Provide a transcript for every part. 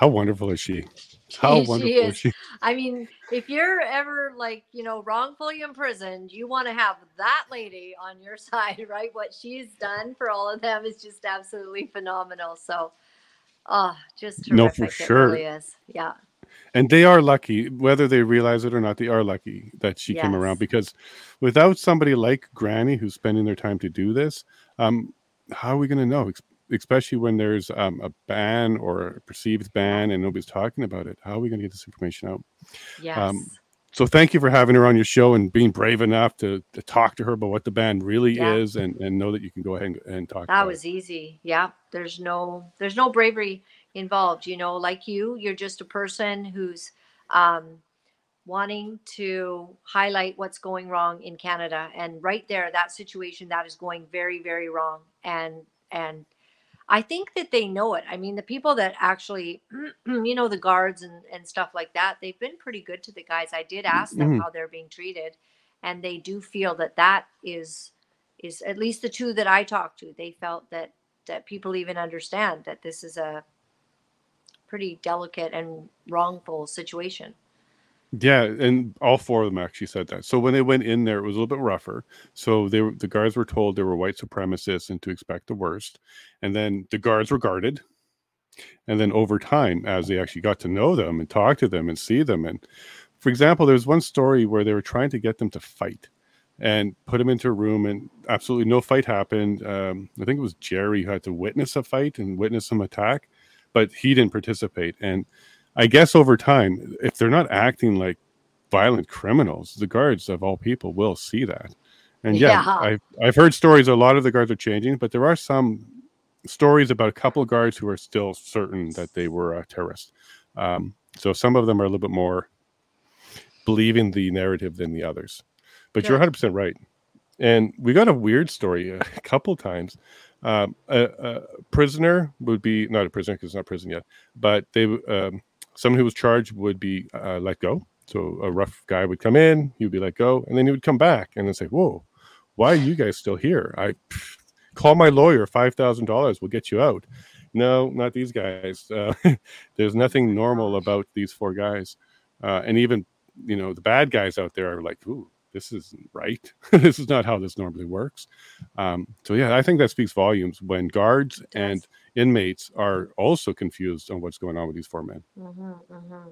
How wonderful is she? How She wonderful is is. she? I mean, if you're ever like, you know, wrongfully imprisoned, you want to have that lady on your side, right? What she's done for all of them is just absolutely phenomenal. So, oh, just terrific. No, for It sure. really is. Yeah. And they are lucky, whether they realize it or not, they are lucky that she came around because without somebody like Granny who's spending their time to do this, um, how are we going to know? Especially when there's um, a ban or a perceived ban and nobody's talking about it. How are we going to get this information out? Yes. So thank you for having her on your show and being brave enough to, to talk to her about what the ban really Yeah. is and, and know that you can go ahead and, and talk that was easy. Yeah. There's no there's no bravery involved, you know, like you, you're just a person who's um wanting to highlight what's going wrong in Canada and right there that situation that is going very very wrong and and I think that they know it. I mean, the people that actually, you know, the guards and, and stuff like that, they've been pretty good to the guys. I did ask them Mhm. how they're being treated, and they do feel that that is is at least the two that I talked to. They felt that that people even understand that this is a pretty delicate and wrongful situation. Yeah, and all four of them actually said that. So when they went in there, it was a little bit rougher. So they the guards were told they were white supremacists and to expect the worst. And then the guards were guarded. And then over time, as they actually got to know them and talk to them and see them, and for example, there was one story where they were trying to get them to fight and put them into a room, and absolutely no fight happened. Um, I think it was Jerry who had to witness a fight and witness some attack, but he didn't participate. And I guess over time, if they're not acting like violent criminals, the guards of all people will see that. And yeah, Yeah. I've I've heard stories. A lot of the guards are changing, but there are some stories about a couple of guards who are still certain that they were a terrorist. Um, so some of them are a little bit more believing the narrative than the others. But you're 100 percent right. And we got a weird story a couple times. Um, a, a prisoner would be not a prisoner because it's not prison yet, but they um, someone who was charged would be uh, let go. So a rough guy would come in, he would be let go, and then he would come back and then say, "Whoa, why are you guys still here? I pff, call my lawyer, five thousand dollars, we'll get you out." No, not these guys. Uh, there's nothing normal about these four guys, uh, and even you know the bad guys out there are like, "Ooh, this isn't right. this is not how this normally works." Um, so yeah, I think that speaks volumes when guards and inmates are also confused on what's going on with these four men. hmm hmm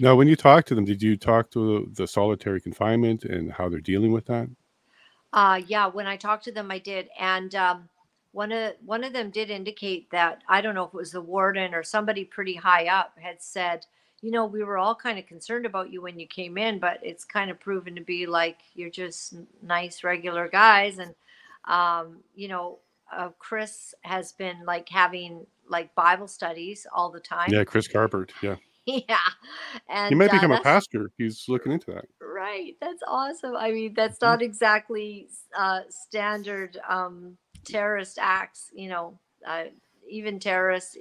Now, when you talk to them, did you talk to the solitary confinement and how they're dealing with that? Uh, yeah, when I talked to them, I did, and um, one of one of them did indicate that I don't know if it was the warden or somebody pretty high up had said, you know, we were all kind of concerned about you when you came in, but it's kind of proven to be like you're just nice, regular guys, and um, you know, uh, Chris has been like having like Bible studies all the time. Yeah, Chris Carbert. Yeah, yeah, and he might uh, become a pastor. He's looking into that. Right. That's awesome. I mean, that's Mm-hmm. not exactly uh, standard um, terrorist acts, you know, uh, even terrorists.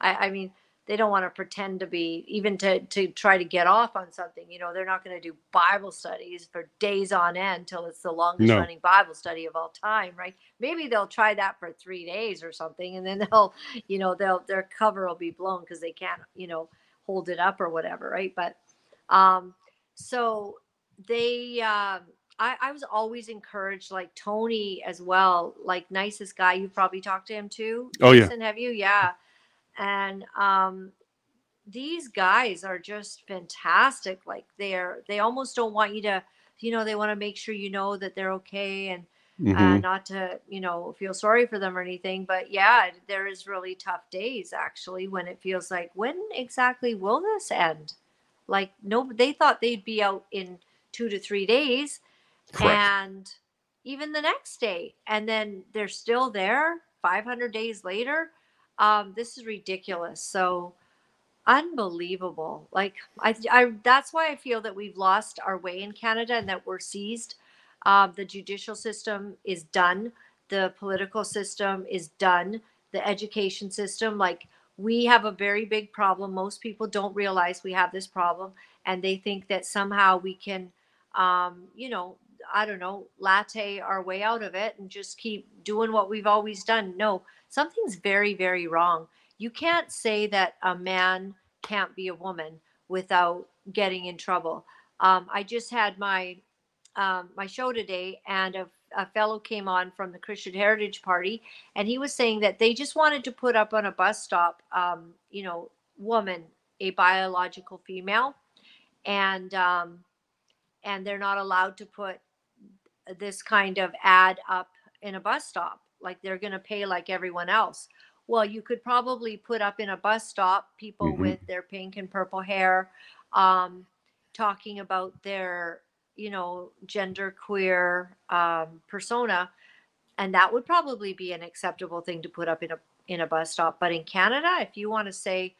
I, I mean, they don't want to pretend to be, even to, to try to get off on something. You know, they're not going to do Bible studies for days on end till it's the longest No. running Bible study of all time, right? Maybe they'll try that for three days or something, and then they'll, you know, they'll their cover will be blown because they can't, you know, hold it up or whatever, right? But um, so they um I, I was always encouraged like tony as well like nicest guy you've probably talked to him too Oh, yeah. Jason, have you yeah and um these guys are just fantastic like they're they almost don't want you to you know they want to make sure you know that they're okay and uh, Mhm. not to you know feel sorry for them or anything but yeah there is really tough days actually when it feels like when exactly will this end like no they thought they'd be out in two to three days Correct. and even the next day and then they're still there 500 days later um, this is ridiculous. So unbelievable. Like I, I that's why i feel that we've lost our way in canada and that we're seized. Um, the judicial system is done. The political system is done. The education system like we have a very big problem. Most people don't realize we have this problem and they think that somehow we can um, you know i don't know latte our way out of it and just keep doing what we've always done no something's very very wrong you can't say that a man can't be a woman without getting in trouble. Um, I just had my um, my show today, and a, a fellow came on from the Christian Heritage Party, and he was saying that they just wanted to put up on a bus stop, um, you know, woman, a biological female, and um, and they're not allowed to put this kind of ad up in a bus stop. Like they're going to pay like everyone else. Well, you could probably put up in a bus stop people Mhm. with their pink and purple hair, um, talking about their, you know, gender queer um, persona, and that would probably be an acceptable thing to put up in a in a bus stop. But in Canada, if you want to say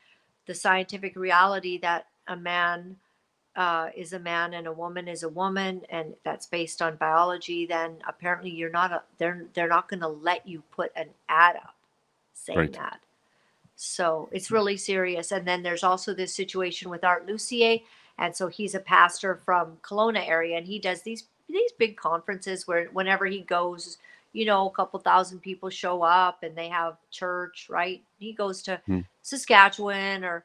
the scientific reality that a man uh, is a man and a woman is a woman, and that's based on biology, then apparently you're not a, they're they're not going to let you put an ad up saying Right. that. So it's really serious. And then there's also this situation with Art Lucier, and so he's a pastor from Kelowna area, and he does these these big conferences where whenever he goes, you know, a couple thousand people show up, and they have church, right? He goes to Hmm. Saskatchewan or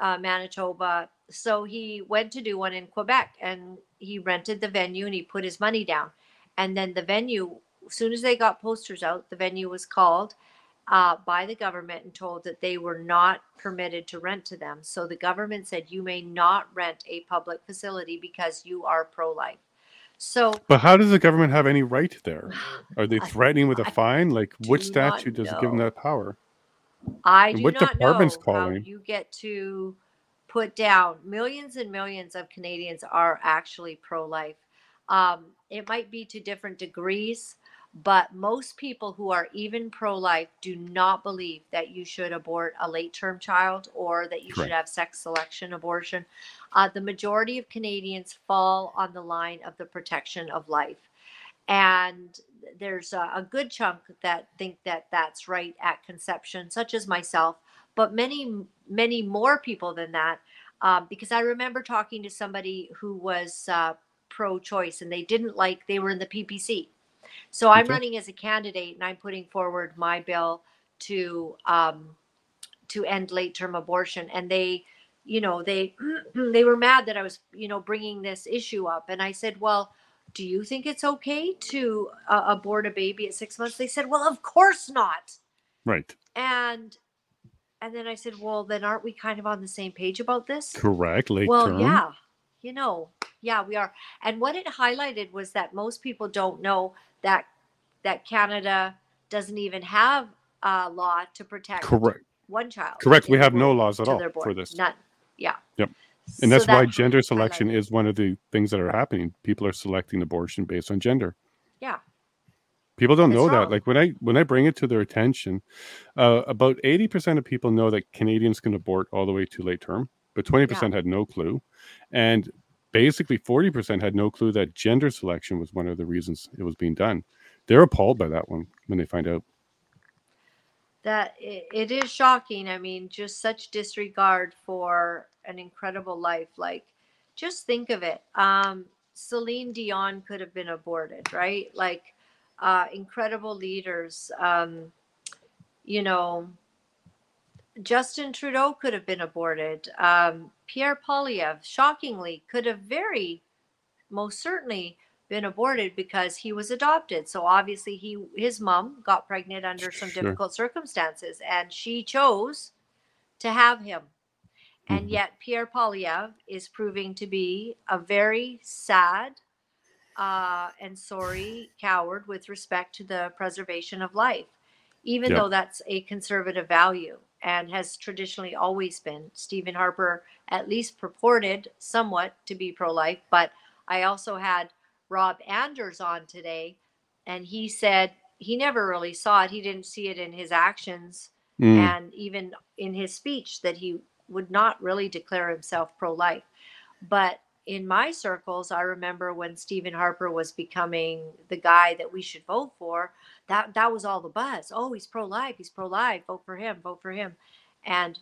uh, Manitoba. So he went to do one in Quebec and he rented the venue and he put his money down. And then the venue, as soon as they got posters out, the venue was called uh, by the government and told that they were not permitted to rent to them. So the government said, you may not rent a public facility because you are pro life. So But how does the government have any right there? Are they I- threatening with a I fine? Like, which statute does give them that power? I And do what not department's know how calling? you get to put down millions and millions of Canadians are actually pro-life. Um, it might be to different degrees, but most people who are even pro-life do not believe that you should abort a late-term child or that you should have sex selection abortion. Uh, the majority of Canadians fall on the line of the protection of life and there's a, a good chunk that think that that's right at conception such as myself but many many more people than that um, because i remember talking to somebody who was uh, pro-choice and they didn't like they were in the ppc so i'm Okay. running as a candidate and i'm putting forward my bill to um, to end late term abortion and they you know they they were mad that i was you know bringing this issue up and i said well do you think it's okay to uh, abort a baby at six months they said well of course not Right. and and then i said well then aren't we kind of on the same page about this Correct. Late well term. yeah you know yeah we are and what it highlighted was that most people don't know that that canada doesn't even have a law to protect Correct. one child Correct. We have no laws at all for this. none yeah Yep. So And that's why that gender highlighted- selection is one of the things that are happening. People are selecting abortion based on gender. yeah People don't It's know that. Like when I when I bring it to their attention, uh, about eighty percent of people know that Canadians can abort all the way to late term, but twenty percent had no clue, and basically forty percent had no clue that gender selection was one of the reasons it was being done. They're appalled by that one when they find out. that it, it is shocking i mean just such disregard for an incredible life like just think of it um celine dion could have been aborted right like uh incredible leaders um you know justin trudeau could have been aborted um pierre poilievre shockingly could have very most certainly been aborted because he was adopted. So obviously he his mom got pregnant under some Sure. difficult circumstances and she chose to have him. And Mhm. yet Pierre Poilievre is proving to be a very sad uh, and sorry coward with respect to the preservation of life, even Yeah. though that's a conservative value and has traditionally always been. Stephen Harper at least purported somewhat to be pro life, but I also had Rob Anders on today, and he said he never really saw it. He didn't see it in his actions Mm, and even in his speech that he would not really declare himself pro-life but in my circles i remember when stephen harper was becoming the guy that we should vote for that that was all the buzz. Oh he's pro-life he's pro-life vote for him vote for him. And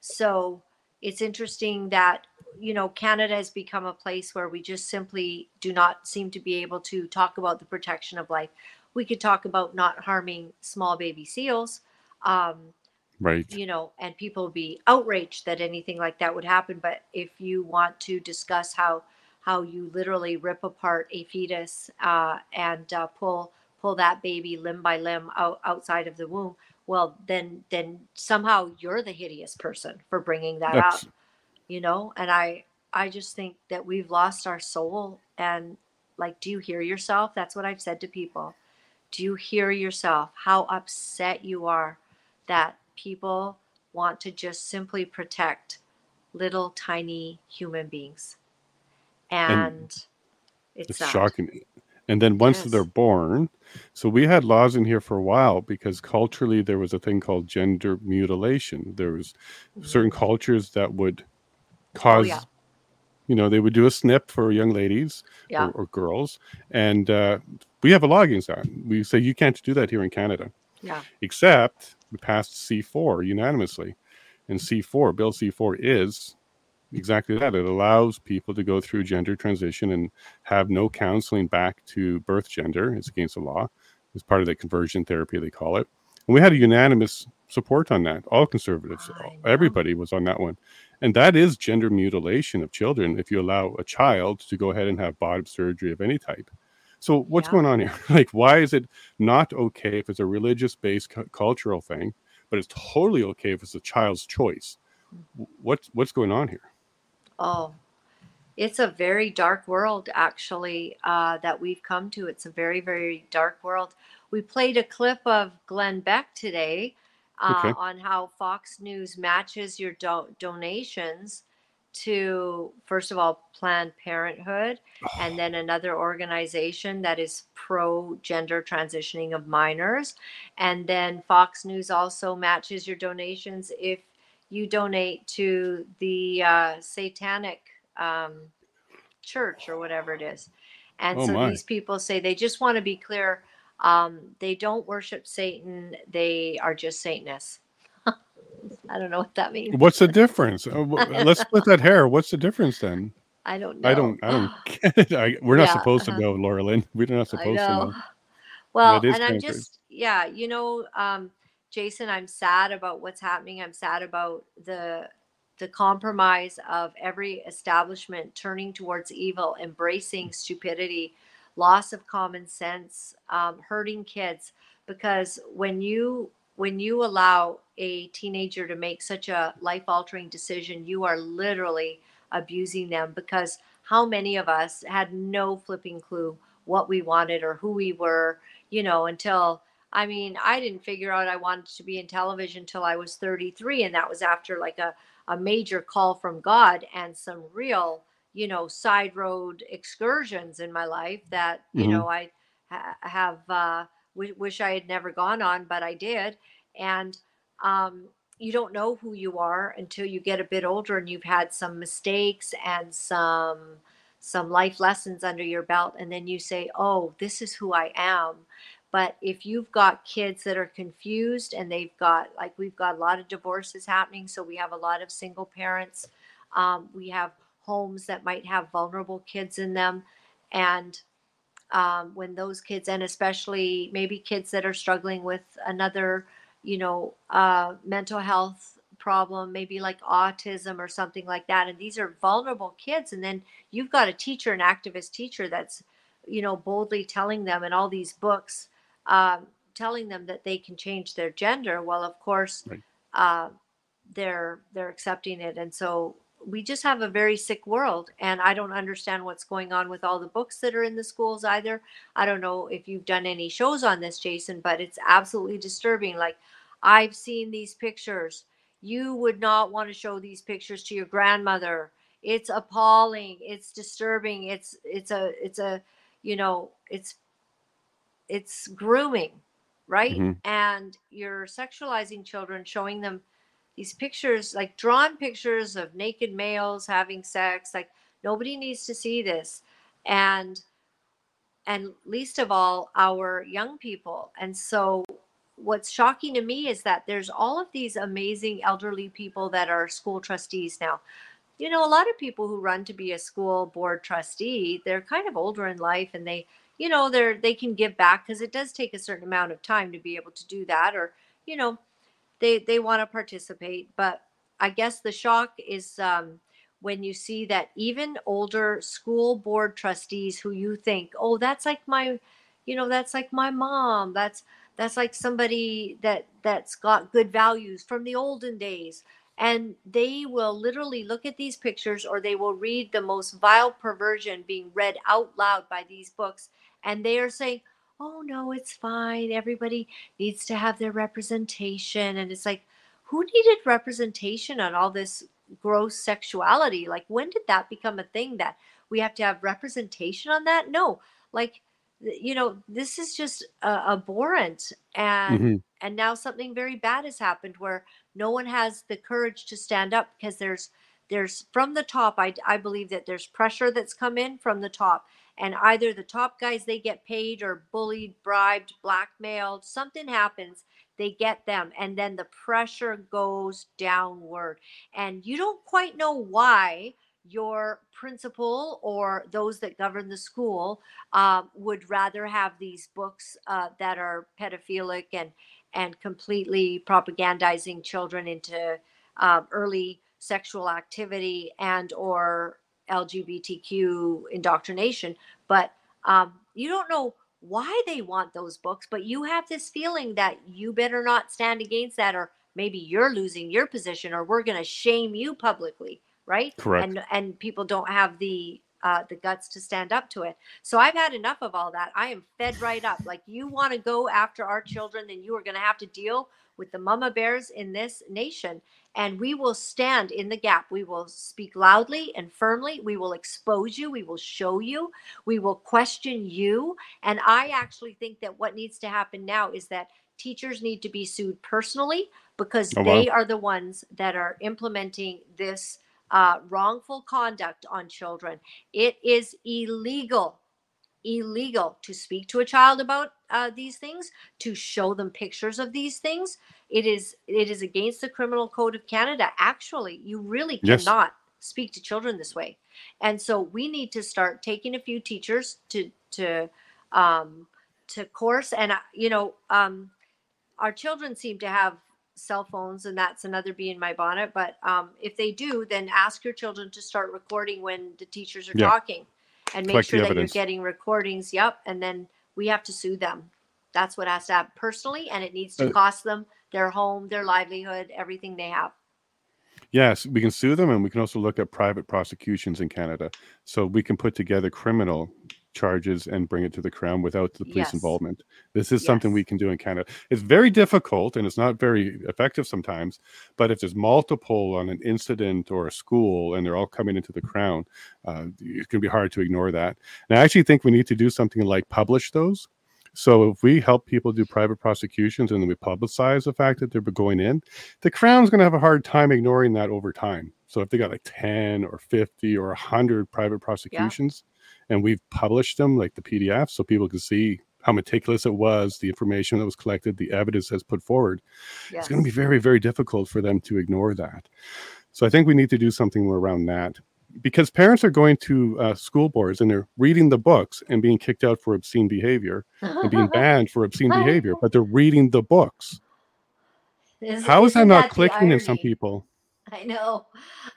so it's interesting that you know canada has become a place where we just simply do not seem to be able to talk about the protection of life. We could talk about not harming small baby seals um, Right. you know, and people be outraged that anything like that would happen. But if you want to discuss how how you literally rip apart a fetus uh, and uh, pull pull that baby limb by limb out, outside of the womb, well, then then somehow you're the hideous person for bringing that That's up, you know. And I I just think that we've lost our soul. And like, do you hear yourself? That's what I've said to people. Do you hear yourself? How upset you are that people want to just simply protect little tiny human beings. and And it's it's shocking. And then once Yes. they're born, so we had laws in here for a while because culturally there was a thing called gender mutilation. There was certain Mhm. cultures that would Oh, cause yeah. you know they would do a snip for young ladies Yeah. or, or girls and uh, we have a law against that we say you can't do that here in canada Yeah. except we passed c4 unanimously. And c4 bill c4 is exactly that. It allows people to go through gender transition and have no counseling back to birth gender. It's against the law. It's part of the conversion therapy they call it. And we had a unanimous support on that. All conservatives everybody was on that one. And that is gender mutilation of children if you allow a child to go ahead and have bottom surgery of any type. So what's Yeah. going on here? Like, why is it not okay if it's a religious-based cu- cultural thing, but it's totally okay if it's a child's choice? What's what's going on here? Oh, it's a very dark world, actually, uh, that we've come to. It's a very, very dark world. We played a clip of Glenn Beck today uh, Okay. on how Fox News matches your do- donations to, first of all, Planned Parenthood, and then another organization that is pro gender transitioning of minors. And then Fox News also matches your donations if you donate to the uh, satanic um, church or whatever it is. And Oh so my. these people say they just want to be clear um, they don't worship Satan, they are just Satanists. I don't know what that means. What's the difference? Uh, Let's split that hair. What's the difference then? I don't know. I don't. I don't get it. I, we're not Yeah, supposed to uh-huh. know, Laura Lynn. We're not supposed to know. Well, and I'm just yeah, you know, um, Jason, I'm sad about what's happening. I'm sad about the the compromise of every establishment turning towards evil, embracing stupidity, loss of common sense, um, hurting kids. Because when you when you allow a teenager to make such a life altering decision, you are literally abusing them. Because how many of us had no flipping clue what we wanted or who we were, you know, until I mean, I didn't figure out I wanted to be in television until I was 33. And that was after like a, a major call from God and some real, you know, side road excursions in my life that, you Mhm. know, I ha- have, uh, wish I had never gone on, but I did. And, um, you don't know who you are until you get a bit older and you've had some mistakes and some some life lessons under your belt. And then you say oh this is who i am. But if you've got kids that are confused and they've got like we've got a lot of divorces happening so we have a lot of single parents. Um, we have homes that might have vulnerable kids in them. And um, when those kids and especially maybe kids that are struggling with another you know uh, mental health problem maybe like autism or something like that and these are vulnerable kids and then you've got a teacher an activist teacher that's you know boldly telling them in all these books um, telling them that they can change their gender well of course Right. uh, they're they're accepting it and so we just have a very sick world and i don't understand what's going on with all the books that are in the schools either. I don't know if you've done any shows on this jason but it's absolutely disturbing. Like i've seen these pictures. You would not want to show these pictures to your grandmother. It's appalling. It's disturbing. It's it's a it's a you know it's it's grooming right? Mhm. and you're sexualizing children showing them these pictures like drawn pictures of naked males having sex like nobody needs to see this. And and least of all our young people. And so what's shocking to me is that there's all of these amazing elderly people that are school trustees now. You know a lot of people who run to be a school board trustee they're kind of older in life and they you know they're they can give back because it does take a certain amount of time to be able to do that or you know they they want to participate, but I guess the shock is um, when you see that even older school board trustees who you think, oh, that's like my, you know, that's like my mom. That's that's like somebody that that's got good values from the olden days and they will literally look at these pictures or they will read the most vile perversion being read out loud by these books and they are saying oh no it's fine everybody needs to have their representation. And it's like who needed representation on all this gross sexuality? Like when did that become a thing that we have to have representation on that? No like you know this is just uh, abhorrent and mm-hmm. and now something very bad has happened where no one has the courage to stand up because there's there's from the top I, I believe that there's pressure that's come in from the top and either the top guys they get paid or bullied bribed blackmailed something happens they get them and then the pressure goes downward. And you don't quite know why your principal or those that govern the school uh, would rather have these books uh, that are pedophilic and and completely propagandizing children into uh, early sexual activity and or LGBTQ indoctrination. But um, you don't know why they want those books, but you have this feeling that you better not stand against that, or maybe you're losing your position, or we're going to shame you publicly right? Correct. And and people don't have the uh, the guts to stand up to it. So I've had enough of all that. I am fed right up. Like you want to go after our children, then you are going to have to deal with the mama bears in this nation. And we will stand in the gap. We will speak loudly and firmly. We will expose you. We will show you. We will question you. And I actually think that what needs to happen now is that teachers need to be sued personally because oh, wow. they are the ones that are implementing this uh, wrongful conduct on children. It is illegal, illegal to speak to a child about uh, these things, to show them pictures of these things. It is it is against the Criminal Code of Canada. Actually, you really cannot yes. speak to children this way, and so we need to start taking a few teachers to to um, to course. And uh, you know, um, our children seem to have cell phones and that's another bee in my bonnet but um, if they do then ask your children to start recording when the teachers are yeah. talking and make Collect sure that you're getting recordings yep and then we have to sue them. That's what has to happen personally and it needs to uh, cost them their home their livelihood everything they have. Yes, we can sue them, and we can also look at private prosecutions in Canada. So we can put together criminal charges and bring it to the crown without the police yes. involvement. This is yes. something we can do in Canada. It's very difficult and it's not very effective sometimes, but if there's multiple on an incident or a school and they're all coming into the crown, uh, it can be hard to ignore that. And I actually think we need to do something like publish those. So if we help people do private prosecutions and then we publicize the fact that they're going in, the crown's going to have a hard time ignoring that over time. So if they got like 10 or 50 or 100 private prosecutions, and we've published them like the PDF so people can see how meticulous it was, the information that was collected, the evidence that's put forward. Yes. It's going to be very, very difficult for them to ignore that. So I think we need to do something more around that because parents are going to uh, school boards and they're reading the books and being kicked out for obscene behavior and being banned for obscene behavior, but they're reading the books. Is, How is that not that clicking in some people? I know.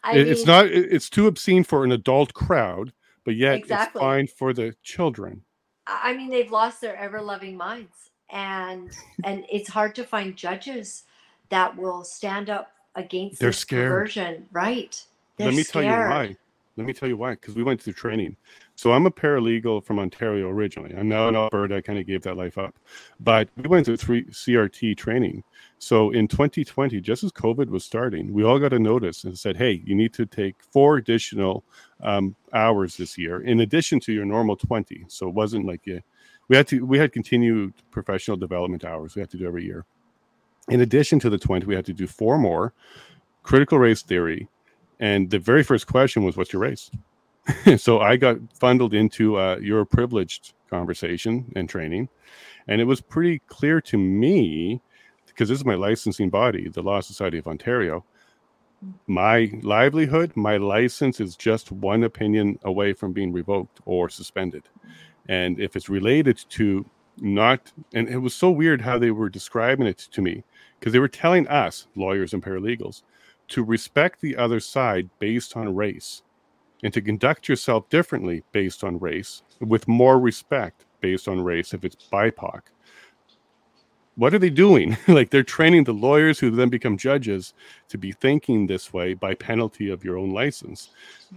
I it, mean, it's not. It's too obscene for an adult crowd, but yet exactly. it's fine for the children. I mean, they've lost their ever loving minds, and and it's hard to find judges that will stand up against They're scared. conversion. Right? They're Let me scared. tell you why. Let me tell you why. Because we went through training. So I'm a paralegal from Ontario originally. I'm now in Alberta. I kind of gave that life up, but we went through three CRT training. So in 2020, just as COVID was starting, we all got a notice and said, "Hey, you need to take four additional um, hours this year in addition to your normal 20." So it wasn't like yeah, we had to we had continued professional development hours we had to do every year. In addition to the 20, we had to do four more critical race theory, and the very first question was, "What's your race?" so I got funneled into uh, your privileged conversation and training, and it was pretty clear to me because this is my licensing body, the Law Society of Ontario. My livelihood, my license is just one opinion away from being revoked or suspended. And if it's related to not and it was so weird how they were describing it to me because they were telling us lawyers and paralegals to respect the other side based on race and to conduct yourself differently based on race with more respect based on race if it's bipoc what are they doing? Like they're training the lawyers who then become judges to be thinking this way by penalty of your own license.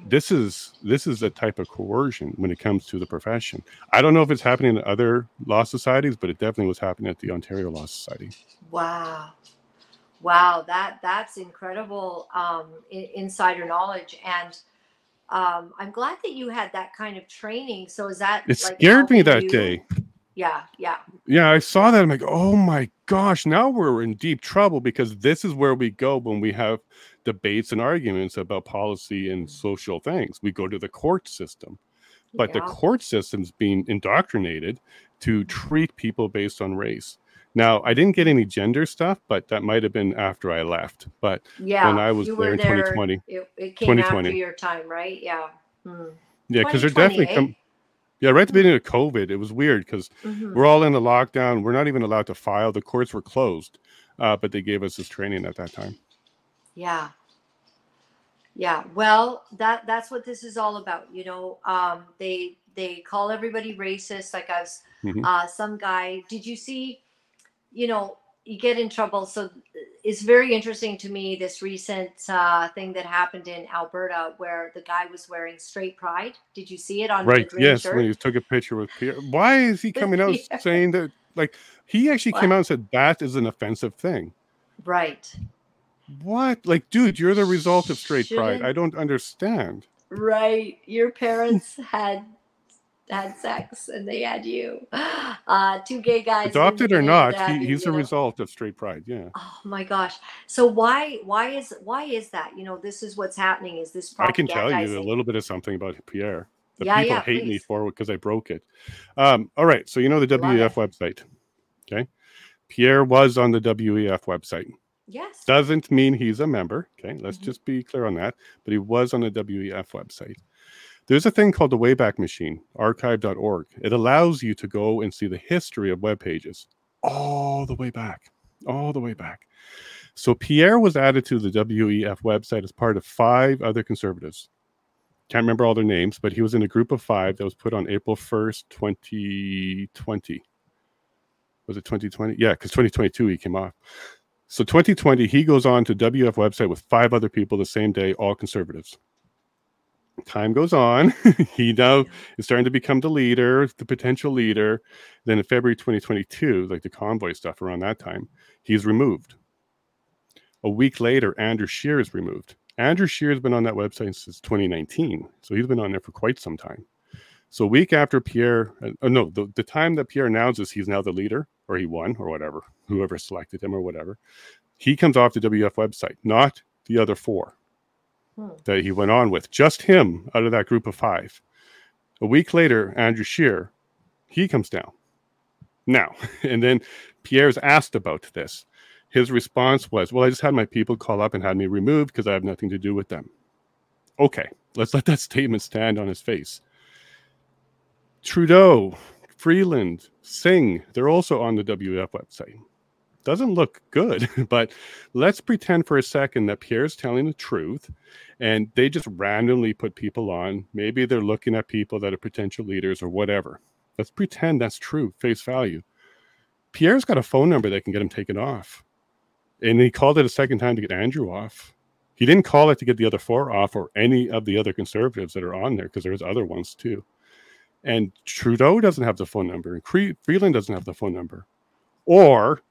This is this is a type of coercion when it comes to the profession. I don't know if it's happening in other law societies but it definitely was happening at the ontario law society. Wow. Wow that that's incredible um, insider knowledge. And um, i'm glad that you had that kind of training. So is that it like scared me that you? day yeah yeah. Yeah i saw that i'm like oh my gosh now we're in deep trouble because this is where we go when we have debates and arguments about policy and mm. social things. We go to the court system but yeah. the court system's being indoctrinated to mm. treat people based on race. Now i didn't get any gender stuff but that might have been after i left but yeah when i was there in there, 2020 it, it came 2020. after your time right? Yeah. Hmm. yeah because they're definitely come eh? Yeah, right at the beginning of COVID, it was weird because mm-hmm. we're all in the lockdown. We're not even allowed to file. The courts were closed, uh, but they gave us this training at that time. Yeah, yeah. Well, that that's what this is all about. You know, um, they they call everybody racist. Like I was, mm-hmm. uh, some guy. Did you see? You know, you get in trouble. So it's very interesting to me this recent uh, thing that happened in Alberta where the guy was wearing straight pride. Did you see it on right? yes, shirt? when he took a picture with Pierre. Why is he coming out yeah. saying that? Like he actually what? came out and said that is an offensive thing. Right. What? Like, dude, you're the result of straight Shouldn't... pride. I don't understand. Right. Your parents had had sex and they had you. Uh, two gay guys. Adopted or not, he, he's a know. result of straight pride. Yeah. Oh my gosh. So why why is why is that? You know, this is what's happening. Is this I can tell you a little bit of something about Pierre. The yeah, people yeah, hate please. me for it because I broke it. Um, all right. So you know the WEF website. Okay. Pierre was on the WEF website. Yes. Doesn't mean he's a member. Okay. Let's mm-hmm. just be clear on that. But he was on the WEF website. There's a thing called the Wayback Machine, archive.org. It allows you to go and see the history of web pages all the way back, all the way back. So Pierre was added to the WEF website as part of five other conservatives. Can't remember all their names, but he was in a group of five that was put on April 1st, 2020. Was it 2020? Yeah, because 2022 he came off. So 2020, he goes on to WEF website with five other people the same day, all conservatives time goes on. he now is starting to become the leader, the potential leader. Then in February 2022, like the convoy stuff around that time, he's removed. A week later, Andrew Scheer is removed. Andrew Scheer has been on that website since 2019. So he's been on there for quite some time. So a week after Pierre, uh, oh no, the, the time that Pierre announces he's now the leader, or he won, or whatever, whoever selected him or whatever, he comes off the WEF website, not the other four hmm. that he went on with, just him out of that group of five. A week later, Andrew Scheer, he comes down. Now, and then Pierre's asked about this. His response was, Well, I just had my people call up and had me removed because I have nothing to do with them. Okay, let's let that statement stand on his face. Trudeau, Freeland, Singh, they're also on the WEF website doesn't look good. but let's pretend for a second that Pierre's telling the truth and they just randomly put people on. Maybe they're looking at people that are potential leaders or whatever. Let's pretend that's true, face value. Pierre's got a phone number that can get him taken off. And he called it a second time to get Andrew off. He didn't call it to get the other four off or any of the other conservatives that are on there because there's other ones too. And Trudeau doesn't have the phone number, and Freeland doesn't have the phone number. Or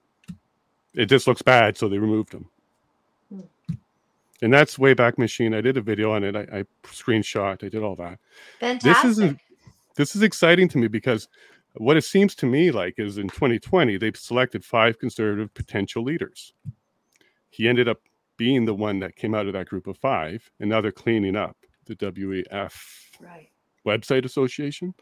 it just looks bad, so they removed him. Hmm. And that's Wayback Machine. I did a video on it. I, I screenshot. I did all that. Fantastic. This is this is exciting to me because what it seems to me like is in 2020 they've selected five conservative potential leaders. He ended up being the one that came out of that group of five, and now they're cleaning up the WEF right. website association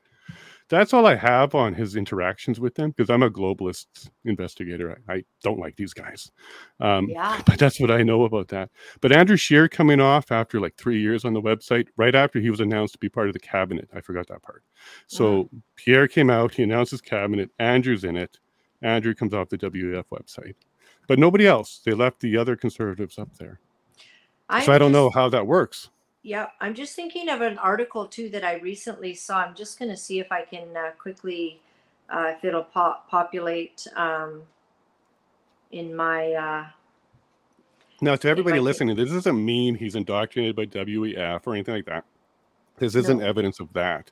that's all I have on his interactions with them because I'm a globalist investigator. I, I don't like these guys. Um, Yeah. but that's what I know about that. But Andrew Scheer coming off after like three years on the website, right after he was announced to be part of the cabinet. I forgot that part. So Pierre came out, he announced his cabinet, Andrew's in it. Andrew comes off the WEF website. But nobody else. They left the other conservatives up there. so I don't know how that works. Yeah, I'm just thinking of an article too that I recently saw. I'm just going to see if I can uh, quickly, uh, if it'll pop- populate um, in my. Uh, Now, to everybody listening, this doesn't mean he's indoctrinated by WEF or anything like that. This isn't No. evidence of that,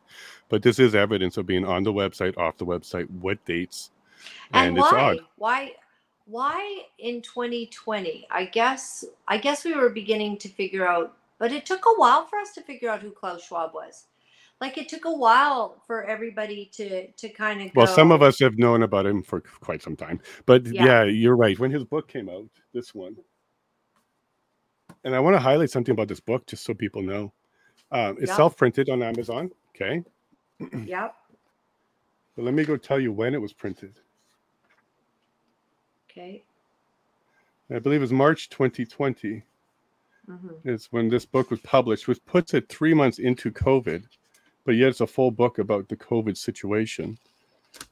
but this is evidence of being on the website, off the website, what dates, and and, it's why? odd. Why? Why in 2020? I guess. I guess we were beginning to figure out, but it took a while for us to figure out who Klaus Schwab was. Like it took a while for everybody to to kind of. Well, some of us have known about him for quite some time, but Yeah. yeah. you're right. When his book came out, this one, and I want to highlight something about this book just so people know. Um, it's Yeah. self-printed on Amazon. Okay, Yep. but let me go tell you when it was printed. Okay. I believe it was March 2020. Hmm is when this book was published, which puts it three months into COVID, but yet it's a full book about the COVID situation.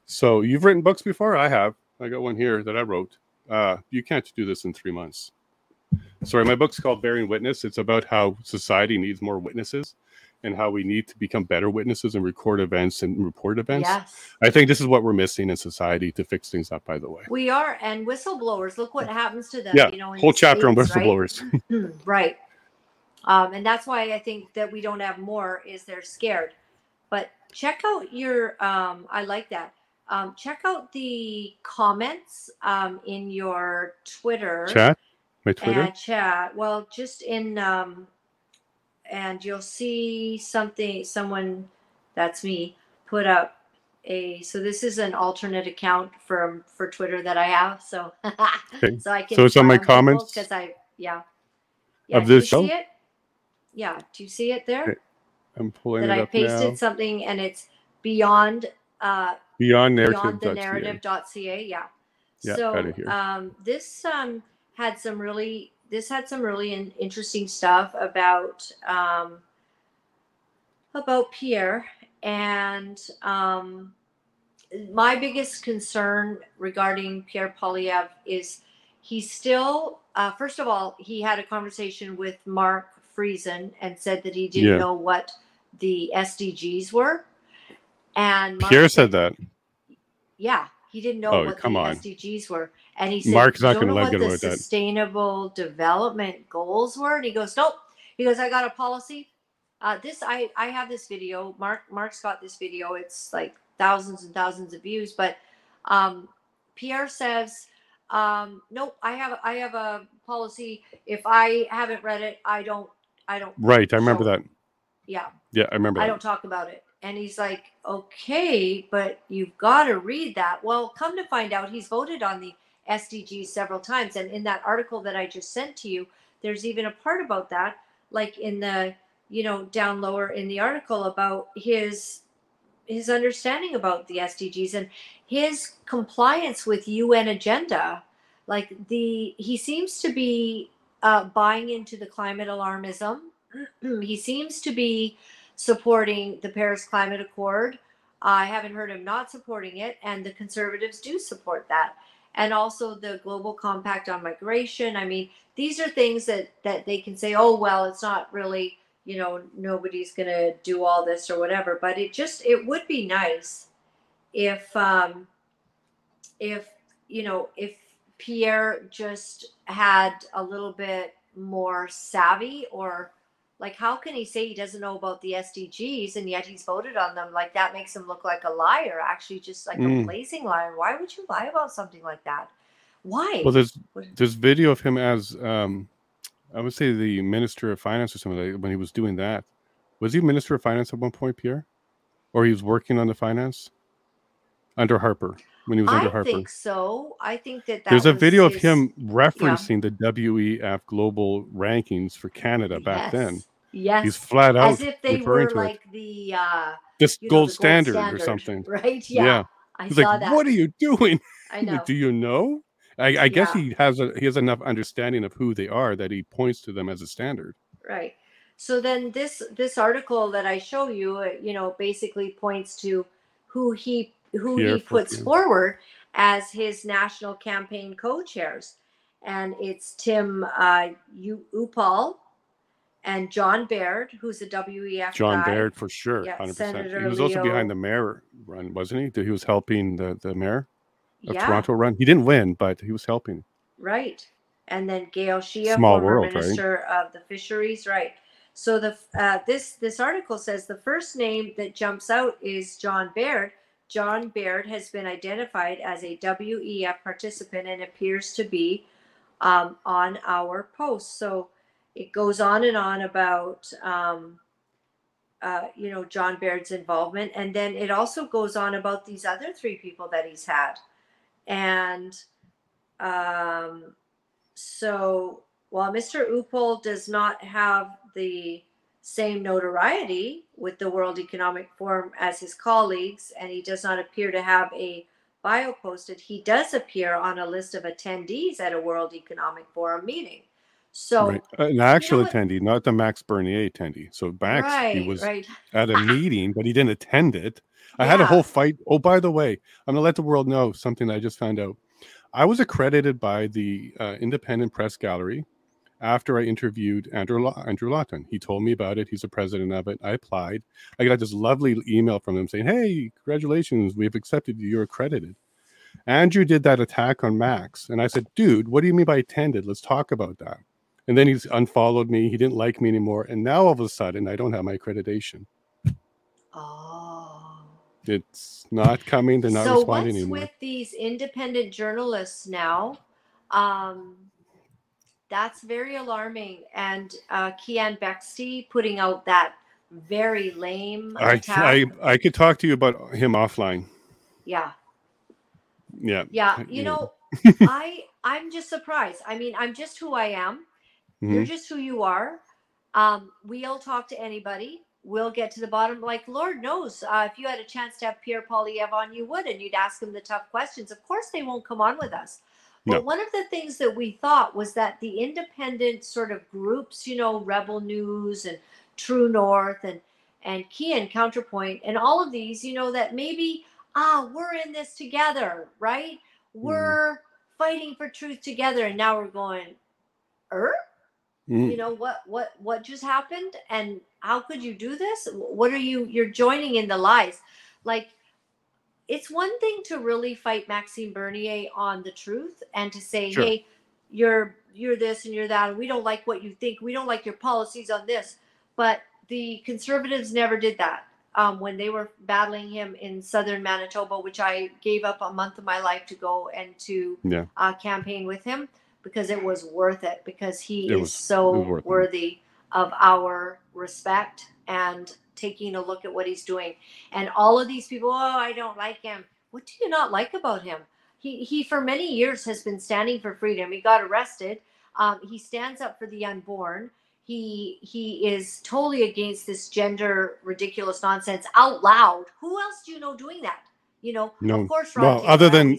So you've written books before? I have. I got one here that I wrote. Uh, you can't do this in three months. Sorry, my book's called Bearing Witness. It's about how society needs more witnesses and how we need to become better witnesses and record events and report events. Yes. I think this is what we're missing in society to fix things up, by the way. We are, and whistleblowers. Look what happens to them. Yeah, you know, whole chapter on States, right? whistleblowers. right. Um, and that's why I think that we don't have more is they're scared. But check out your. Um, I like that. Um, check out the comments um, in your Twitter Chat, my Twitter. chat. Well, just in um, and you'll see something. Someone, that's me, put up a. So this is an alternate account from for Twitter that I have. So Okay. so I can. So it's on my comments because I yeah. of this show? See it? Yeah. Do you see it there? Okay, I'm pulling that I pasted now. something and it's beyond uh Beyond narrative. beyond the narrative.ca yeah Yeah, so um this um had some really this had some really in, interesting stuff about um about pierre and um my biggest concern regarding pierre poilievre is he's still uh, first of all he had a conversation with mark friesen and said that he didn't Yeah. know what the sdgs were and Mark Pierre said that. yeah, he didn't know Oh, what come the on. SDGs were, and he said, Mark's not don't gonna know like what the about that." sustainable development goals were." And he goes, "Nope." He goes, "I got a policy. Uh, this I I have this video. Mark Mark's got this video. It's like thousands and thousands of views, but um, Pierre says." Um, nope, I have I have a policy. If I haven't read it, I don't I don't Right. I remember So- that. yeah Yeah, I remember I that. don't talk about it. And he's like, okay, but you've got to read that. Well, come to find out, he's voted on the SDGs several times. And in that article that I just sent to you, there's even a part about that, like in the, you know, down lower in the article about his his understanding about the SDGs and his compliance with UN agenda. Like the he seems to be uh, buying into the climate alarmism. he seems to be supporting the Paris Climate Accord. I haven't heard him not supporting it, and the conservatives do support that. And also the Global Compact on Migration. I mean, these are things that that they can say, oh well, it's not really, you know, nobody's gonna do all this or whatever. But it just it would be nice if um if you know if Pierre just had a little bit more savvy or like how can he say he doesn't know about the SDGs and yet he's voted on them? Like that makes him look like a liar actually just like a Mm. blazing liar. Why would you lie about something like that? Why? Well, there's there's video of him as um, I would say the minister of finance or something like when he was doing that. Was he minister of finance at one point, Pierre, or he was working on the finance? Under Harper when he was under I Harper? think so. I think that, that There's a video of him referencing the WEF global rankings for Canada back then. Yes, He's flat out as if they were to it. like the uh this you know, gold the standard, or something. right? Yeah, Yeah. I He's saw like, that. "What are you doing? I know. Do you know?" I, I guess Yeah. he has a he has enough understanding of who they are that he points to them as a standard. Right. So then this this article that I show you, uh, you know, basically points to who he who Pierre he puts Foucault. forward as his national campaign co-chairs, and it's Tim uh, U- Uppal and John Baird, who's a WEF John guy. Baird for sure, Yeah, hundred percent. He Senator was also behind the mayor run, wasn't he? That He was helping the the mayor of Yeah, Toronto run. He didn't win, but he was helping. right. And then Gail Shea, Small former world, right? minister of the fisheries, right. So the uh, this this article says the first name that jumps out is John Baird. John Baird has been identified as a WEF participant and appears to be um, on our post. So it goes on and on about um, uh, you know John Baird's involvement, and then it also goes on about these other three people that he's had, and um, so while Mr. Uppal does not have the same notoriety with the World Economic Forum as his colleagues, and he does not appear to have a bio posted, he does appear on a list of attendees at a World Economic Forum meeting. So, right. An actual what- attendee, not the Max Bernier attendee. So Max, right, he was right. at a meeting, but he didn't attend it. I had a whole fight. Oh, by the way, I'm gonna let the world know something I just found out. I was accredited by the uh, Independent Press Gallery after I interviewed Andrew Law- Andrew Lawton. He told me about it. He's the president of it. I applied. I got this lovely email from him saying, "Hey, congratulations, we've accepted you. You're accredited." Andrew did that attack on Max, and I said, "Dude, what do you mean by attended? Let's talk about that." And then he's unfollowed me. He didn't like me anymore, and now all of a sudden, I don't have my accreditation. Oh. It's not coming. They're not so responding what's anymore. with these independent journalists now? Um, that's very alarming. And uh, Kian Bexte putting out that very lame I. I I could talk to you about him offline. yeah, Yeah. yeah. You know, I I'm just surprised. I mean, I'm just who I am. You're Mhm. just who you are. Um, we'll talk to anybody. We'll get to the bottom. Like Lord knows, uh, if you had a chance to have Pierre Poilievre on, you would, and you'd ask him the tough questions. Of course, they won't come on with us. But No. one of the things that we thought was that the independent sort of groups, you know, Rebel News and True North and and Key and Counterpoint and all of these, you know, that maybe ah, we're in this together, right? We're fighting for truth together, and now we're going, er Mm. You know what what what just happened and how could you do this? What are you you're joining in the lies? Like it's one thing to really fight maxime bernier on the truth and to say Sure. hey you're you're this and you're that and we don't like what you think we don't like your policies on this. But the conservatives never did that um, when they were battling him in southern manitoba which i gave up a month of my life to go and to Yeah. uh, campaign with him because it was worth it because he It is was- so it worth it. worthy of our respect and taking a look at what he's doing. And all of these people, oh, I don't like him. What do you not like about him? He he for many years has been standing for freedom. He got arrested. Um, he stands up for the unborn. He he is totally against this gender ridiculous nonsense out loud. Who else do you know doing that? You know, No. of course. Well, other than-.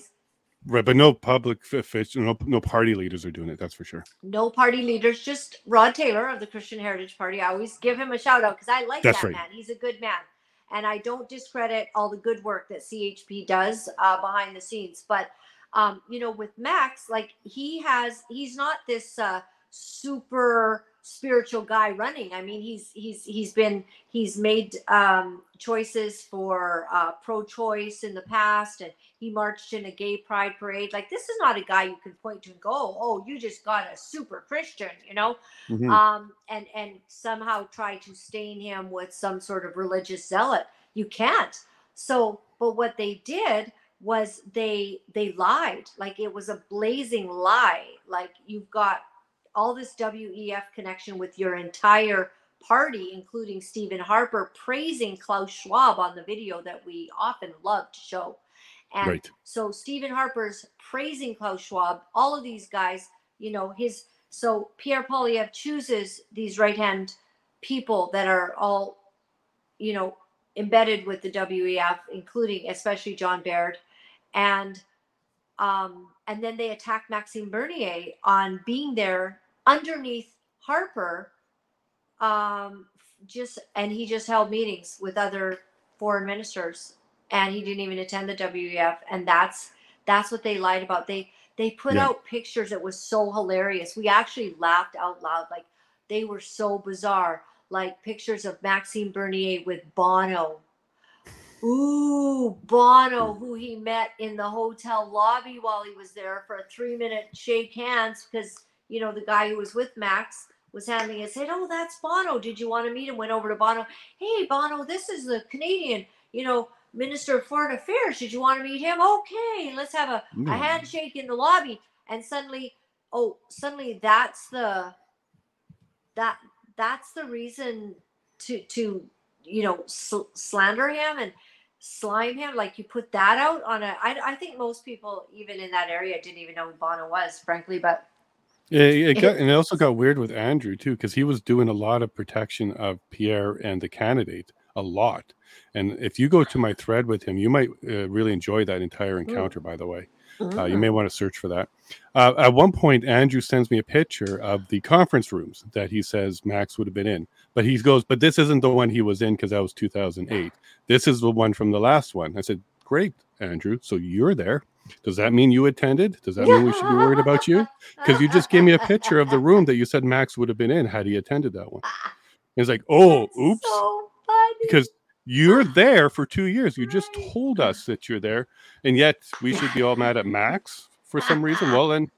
Right, but no public official, no no party leaders are doing it. That's for sure. no party leaders, just Rod Taylor of the Christian Heritage Party. I always give him a shout out because I like That's that right. man. He's a good man. And I don't discredit all the good work that CHP does uh, behind the scenes. But, um, you know, with Max, like he has, he's not this uh, super spiritual guy running. I mean, he's, he's, he's been, he's made um, choices for uh, pro choice in the past and he marched in a gay pride parade. Like this is not a guy you can point to and go, "Oh, you just got a super Christian," you know, Mhm. um, and and somehow try to stain him with some sort of religious zealot. You can't. So, but what they did was they they lied. Like it was a blazing lie. Like you've got all this WEF connection with your entire party, including Stephen Harper, praising Klaus Schwab on the video that we often love to show. And Right. so Stephen Harper's praising Klaus Schwab, all of these guys, you know, his so Pierre Poilievre chooses these right hand people that are all, you know, embedded with the WEF, including especially John Baird, and um, and then they attacked Maxime Bernier on being there underneath Harper. Um, just and he just held meetings with other foreign ministers, and he didn't even attend the WEF, and that's that's what they lied about. They they put Yeah. out pictures that was so hilarious. We actually laughed out loud, like they were so bizarre. Like pictures of Maxime Bernier with Bono. Ooh, Bono, who he met in the hotel lobby while he was there for a three minute shake hands because, you know, the guy who was with Max was handing it, said, Oh, that's Bono. Did you want to meet him? Went over to Bono. Hey, Bono, this is the Canadian, you know, Minister of Foreign Affairs. Did you want to meet him? Okay, let's have a, a Yeah. handshake in the lobby. And suddenly, oh, suddenly that's the that that's the reason to to you know sl- slander him and slime him like you put that out on a I, I think most people even in that area didn't even know who bono was frankly but Yeah, it got, and it also got weird with Andrew too, because he was doing a lot of protection of Pierre and the candidate, a lot. And if you go to my thread with him, you might uh, really enjoy that entire encounter. By the way, uh, you may want to search for that. Uh, at one point, Andrew sends me a picture of the conference rooms that he says Max would have been in, but he goes, "But this isn't the one he was in because that was 2008. This is the one from the last one." I said, "Great, Andrew. So you're there." Does that mean you attended? Does that mean we should be worried about you? because you just gave me a picture of the room that you said Max would have been in had he attended that one. He's like, oh, That's oops, so because you're there for two years. You just told us that you're there, and yet we should be all mad at Max for some reason. Well, then,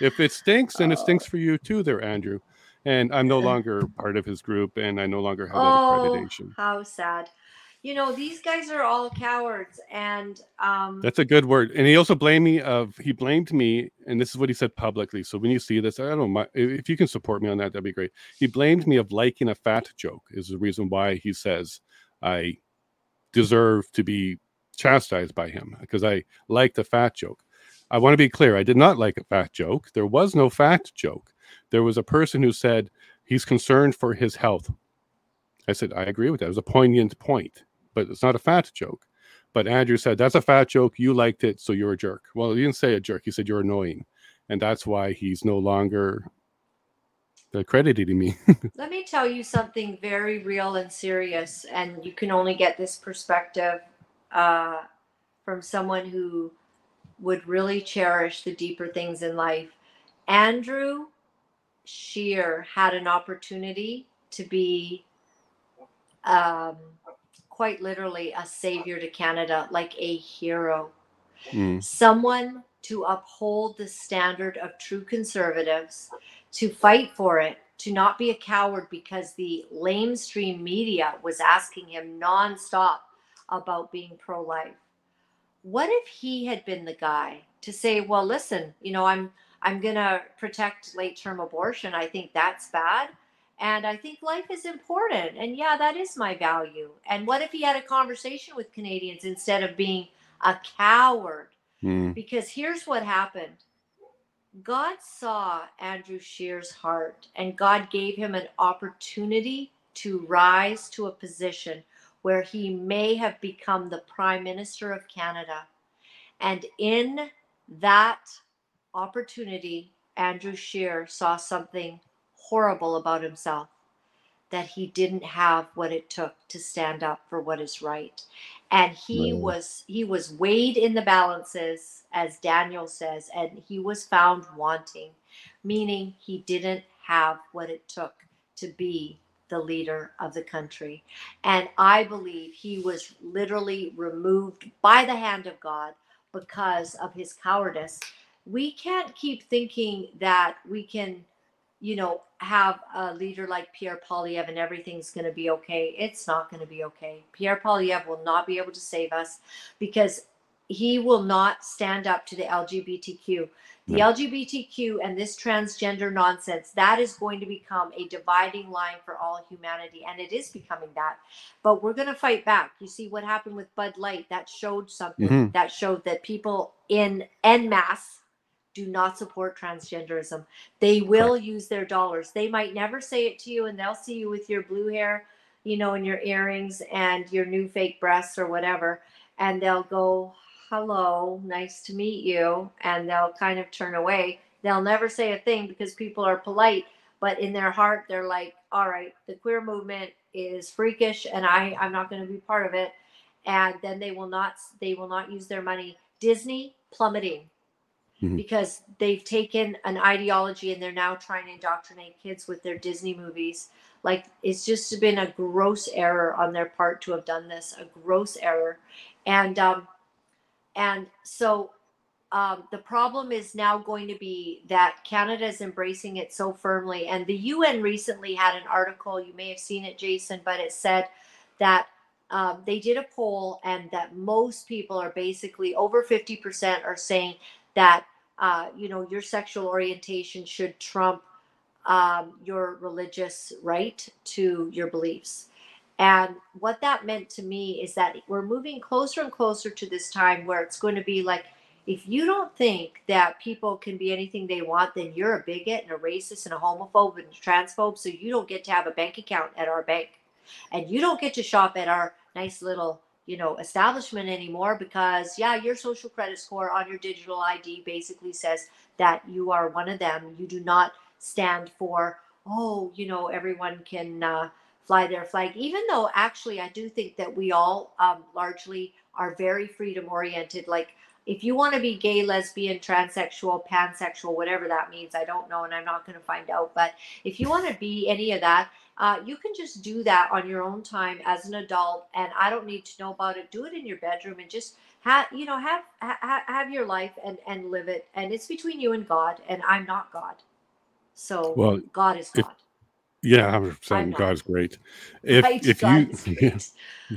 if it stinks, then it oh. stinks for you too, there, Andrew. And I'm no longer part of his group, and I no longer have that oh accreditation. how sad you know these guys are all cowards and um That's a good word. And he also blamed me of he blamed me, and this is what he said publicly. So when you see this, I don't mind if you can support me on that, that'd be great. He blamed me of liking a fat joke is the reason why he says I deserve to be chastised by him because I liked a fat joke. I want to be clear, I did not like a fat joke. There was no fat joke. There was a person who said he's concerned for his health. I said, I agree with that. It was a poignant point, but it's not a fat joke. But Andrew said, That's a fat joke. You liked it, so you're a jerk. Well, he didn't say a jerk. He said, You're annoying. And that's why he's no longer accredited to me. Let me tell you something very real and serious, and you can only get this perspective uh, from someone who would really cherish the deeper things in life. Andrew Scheer had an opportunity to be um, quite literally a savior to Canada, like a hero Mm. someone to uphold the standard of true conservatives, to fight for it, to not be a coward because the lamestream media was asking him nonstop about being pro life. What if he had been the guy to say, well, listen, you know, I'm I'm gonna protect late term abortion. I think that's bad. And I think life is important. And yeah, that is my value. And what if he had a conversation with Canadians instead of being a coward? Mm. Because here's what happened God saw Andrew Scheer's heart, and God gave him an opportunity to rise to a position where he may have become the Prime Minister of Canada. And in that opportunity, Andrew Scheer saw something horrible about himself that he didn't have what it took to stand up for what is right. And he Right. was he was weighed in the balances as daniel says and he was found wanting meaning he didn't have what it took to be the leader of the country. And i believe he was literally removed by the hand of god because of his cowardice. We can't keep thinking that we can you know, have a leader like Pierre Poilievre and everything's going to be okay. It's not going to be okay. Pierre Poilievre will not be able to save us because he will not stand up to the LGBTQ. The No. LGBTQ and this transgender nonsense, that is going to become a dividing line for all humanity. And it is becoming that. But we're going to fight back. You see what happened with Bud Light? That showed something. Mhm. That showed that people in en masse do not support transgenderism. They will use their dollars. They might never say it to you and they'll see you with your blue hair, you know, and your earrings and your new fake breasts or whatever, and they'll go, "Hello, nice to meet you," and they'll kind of turn away. They'll never say a thing because people are polite, but in their heart, they're like, "All right, the queer movement is freakish, and I I'm not going to be part of it." And then they will not they will not use their money. Disney plummeting Mhm. because they've taken an ideology and they're now trying to indoctrinate kids with their Disney movies. Like it's just been a gross error on their part to have done this, a gross error, and um, and so um, the problem is now going to be that Canada is embracing it so firmly. And the UN recently had an article, you may have seen it, Jason, but it said that um, they did a poll and that most people are basically over 50% are saying that, uh, you know, your sexual orientation should trump um, your religious right to your beliefs. And what that meant to me is that we're moving closer and closer to this time where it's going to be like, if you don't think that people can be anything they want, then you're a bigot and a racist and a homophobe and a transphobe. So you don't get to have a bank account at our bank. And you don't get to shop at our nice little, you know, establishment anymore because, yeah, your social credit score on your digital ID basically says that you are one of them. You do not stand for, oh, you know, everyone can uh, fly their flag. Even though actually, I do think that we all um, largely are very freedom oriented. Like, if you want to be gay, lesbian, transsexual, pansexual, whatever that means, I don't know, and I'm not going to find out. But if you want to be any of that, uh, you can just do that on your own time as an adult, and I don't need to know about it. Do it in your bedroom and just have you know have ha- have your life and and live it. And it's between you and God, and I'm not God, so Well, God is if- God. Yeah, hundred percent. not. God's great. If Right? if God you is yeah, great.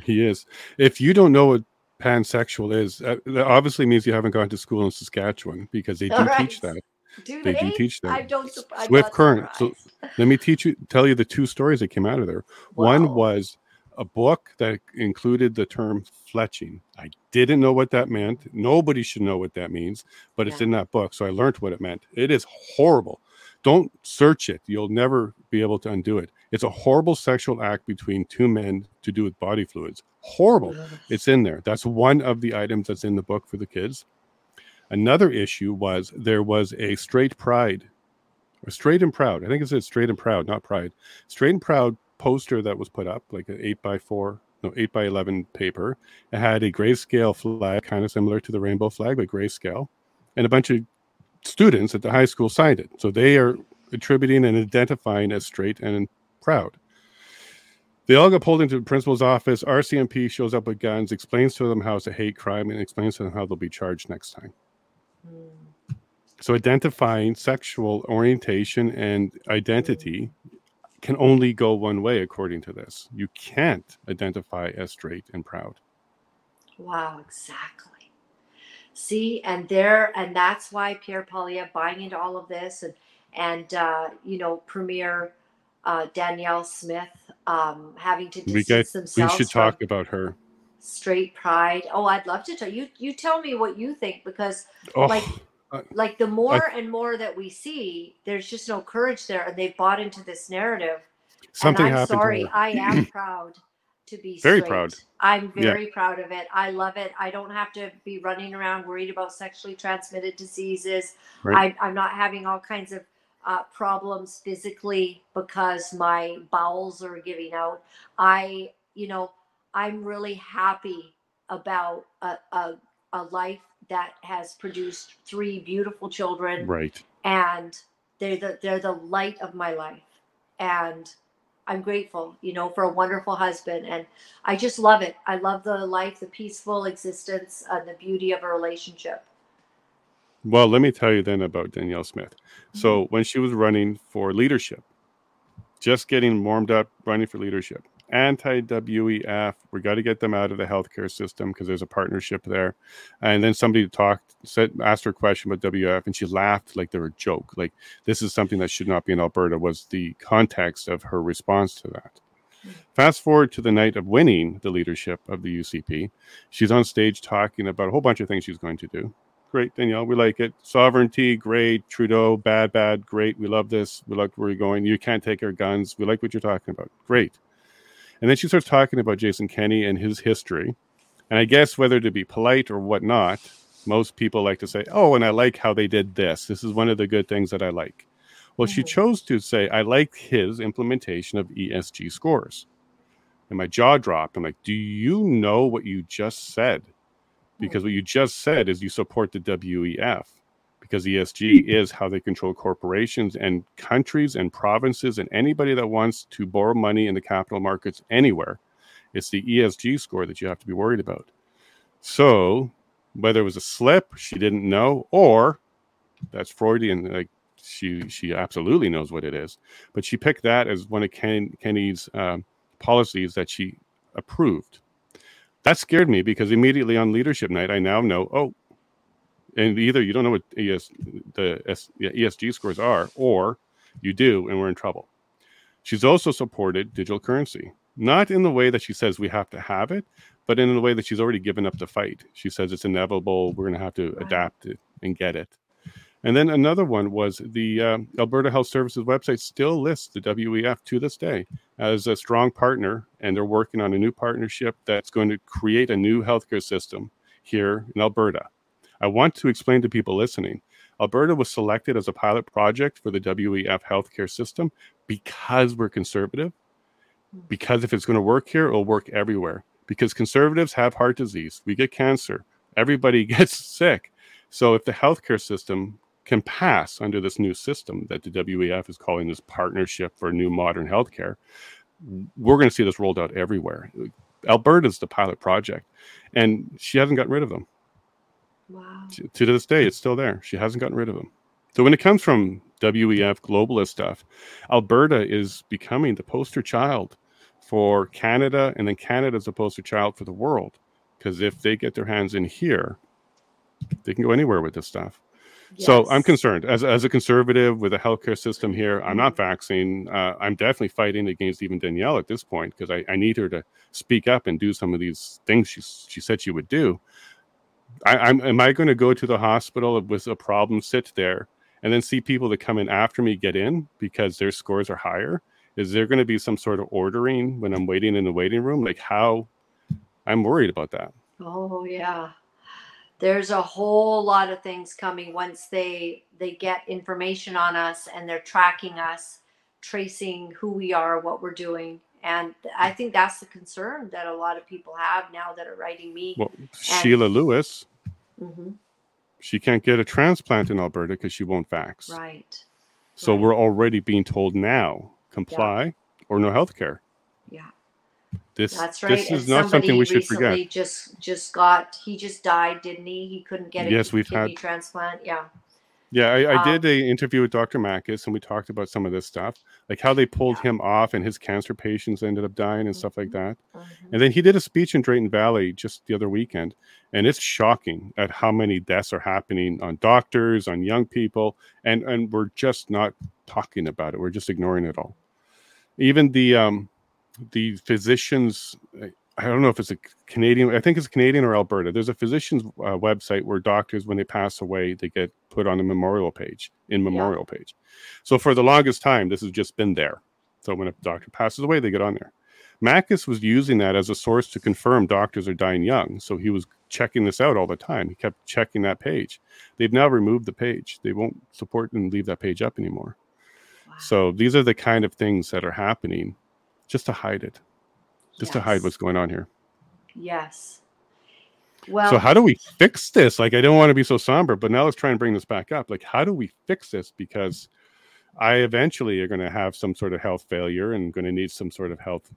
he is. If you don't know what pansexual is, uh, that obviously means you haven't gone to school in Saskatchewan because they do All teach that. Do They do teach that. I don't. I'm Swift current. So let me teach you, tell you the two stories that came out of there. One was a book that included the term fletching. I didn't know what that meant. Nobody should know what that means, but it's in that book. So I learned what it meant. It is horrible. Don't search it. You'll never be able to undo it. It's a horrible sexual act between two men to do with body fluids. Horrible. It's in there. That's one of the items that's in the book for the kids. Another issue was there was a straight pride, or straight and proud. I think it said straight and proud, not pride. Straight and proud poster that was put up, like an eight by four, no, eight by eleven paper. It had a grayscale flag, kind of similar to the rainbow flag, but grayscale, and a bunch of students at the high school signed it. So they are attributing and identifying as straight and proud. They all got pulled into the principal's office. RCMP shows up with guns, explains to them how it's a hate crime, and explains to them how they'll be charged next time. Mm. So identifying sexual orientation and identity can only go one way according to this. You can't identify as straight and proud. Wow, exactly. See, and there, and that's why Pierre Poilievre buying into all of this, and and uh, you know, Premier uh, Danielle Smith um, having to We distance get we should talk about her. straight pride. Oh, I'd love to tell you. You tell me what you think because, Oh, like, like the more and more that we see, there's just no courage there, and they bought into this narrative. something and I'm happened sorry. I am proud to be Very straight. proud. I'm Yeah. very proud of it. I love it. I don't have to be running around worried about sexually transmitted diseases. Right. I, I'm not having all kinds of uh, problems physically because my bowels are giving out. I, you know, I'm really happy about a, a, a life that has produced three beautiful children. Right. and they're the they're the light of my life. And i'm grateful you know for a wonderful husband. And i just love it. I love the life the peaceful existence and the beauty of a relationship Well, let me tell you then about Danielle Smith. So mm-hmm. when she was running for leadership, just getting warmed up, running for leadership, anti WEF, we got to get them out of the healthcare system because there's a partnership there. And then somebody talked, said, asked her a question about WEF, and she laughed like they were a joke. Like this is something that should not be in Alberta. Was the context of her response to that? Mm-hmm. Fast forward to the night of winning the leadership of the UCP, she's on stage talking about a whole bunch of things she's going to do great, Danielle. We like it. Sovereignty, great. Trudeau, bad, bad, great. We love this. We like where you're going. You can't take our guns. We like what you're talking about. Great. And then she starts talking about Jason Kenney and his history. And I guess whether to be polite or whatnot, most people like to say, Oh, and I like how they did this. This is one of the good things that I like. Well, mm-hmm. she chose to say, I like his implementation of ESG scores. And my jaw dropped. I'm like, Do you know what you just said? Because what you just said is you support the WEF because ESG is how they control corporations and countries and provinces and anybody that wants to borrow money in the capital markets anywhere. It's the ESG score that you have to be worried about. So, whether it was a slip, she didn't know, or that's Freudian, like she she absolutely knows what it is, but she picked that as one of Ken, Kenney's um, policies that she approved. That scared me because immediately on leadership night, I now know, oh, and either you don't know what ES, the S, ESG scores are, or you do, and we're in trouble. She's also supported digital currency, not in the way that she says we have to have it, but in the way that she's already given up the fight. She says it's inevitable. We're going to have to adapt it and get it. And then another one was the uh, Alberta Health Services website still lists the WEF to this day as a strong partner, and they're working on a new partnership that's going to create a new healthcare system here in Alberta. I want to explain to people listening Alberta was selected as a pilot project for the WEF healthcare system because we're conservative. Because if it's going to work here, it'll work everywhere. Because conservatives have heart disease, we get cancer, everybody gets sick. So if the healthcare system can pass under this new system that the WEF is calling this partnership for new modern healthcare, we're going to see this rolled out everywhere. Alberta's the pilot project, and she hasn't gotten rid of them. Wow. To, to this day, it's still there. She hasn't gotten rid of them. So when it comes from WEF globalist stuff, Alberta is becoming the poster child for Canada, and then Canada's the poster child for the world. Because if they get their hands in here, they can go anywhere with this stuff. Yes. So I'm concerned as, as a conservative with a healthcare system here. I'm not mm-hmm. vaccinating. Uh, I'm definitely fighting against even Danielle at this point because I, I need her to speak up and do some of these things she she said she would do. I, am am I going to go to the hospital with a problem, sit there, and then see people that come in after me get in because their scores are higher? Is there going to be some sort of ordering when I'm waiting in the waiting room? Like how? I'm worried about that. Oh yeah, there's a whole lot of things coming once they they get information on us and they're tracking us, tracing who we are, what we're doing and I think that's the concern that a lot of people have now that are writing me. Well, and, Sheila Lewis, mm-hmm. she can't get a transplant in Alberta because she won't vax. Right. So right. we're already being told now comply yeah. or no health care. This, That's right. This is and not something we should forget. Just just got he just died, didn't he? He couldn't get a yes, we've kidney had transplant. Yeah. Yeah, I, I did um, a interview with Dr. Makis, and we talked about some of this stuff, like how they pulled yeah. him off, and his cancer patients ended up dying and mm-hmm. stuff like mm-hmm. that. Mm-hmm. And then he did a speech in Drayton Valley just the other weekend, and it's shocking at how many deaths are happening on doctors, on young people, and and we're just not talking about it. We're just ignoring it all. Even the um, the physicians I don't know if it's a Canadian. I think it's Canadian or Alberta. There's a physician's uh, website where doctors, when they pass away, they get put on a memorial page in memorial yeah. page. So for the longest time, this has just been there. So when a doctor passes away, they get on there. Makis was using that as a source to confirm doctors are dying young. So he was checking this out all the time. He kept checking that page. They've now removed the page. They won't support and leave that page up anymore. Wow. So these are the kind of things that are happening just to hide it just yes. to hide what's going on here. Yes. Well, so how do we fix this? Like, I don't want to be so somber, but now let's try and bring this back up. Like, how do we fix this? Because I eventually are going to have some sort of health failure and going to need some sort of health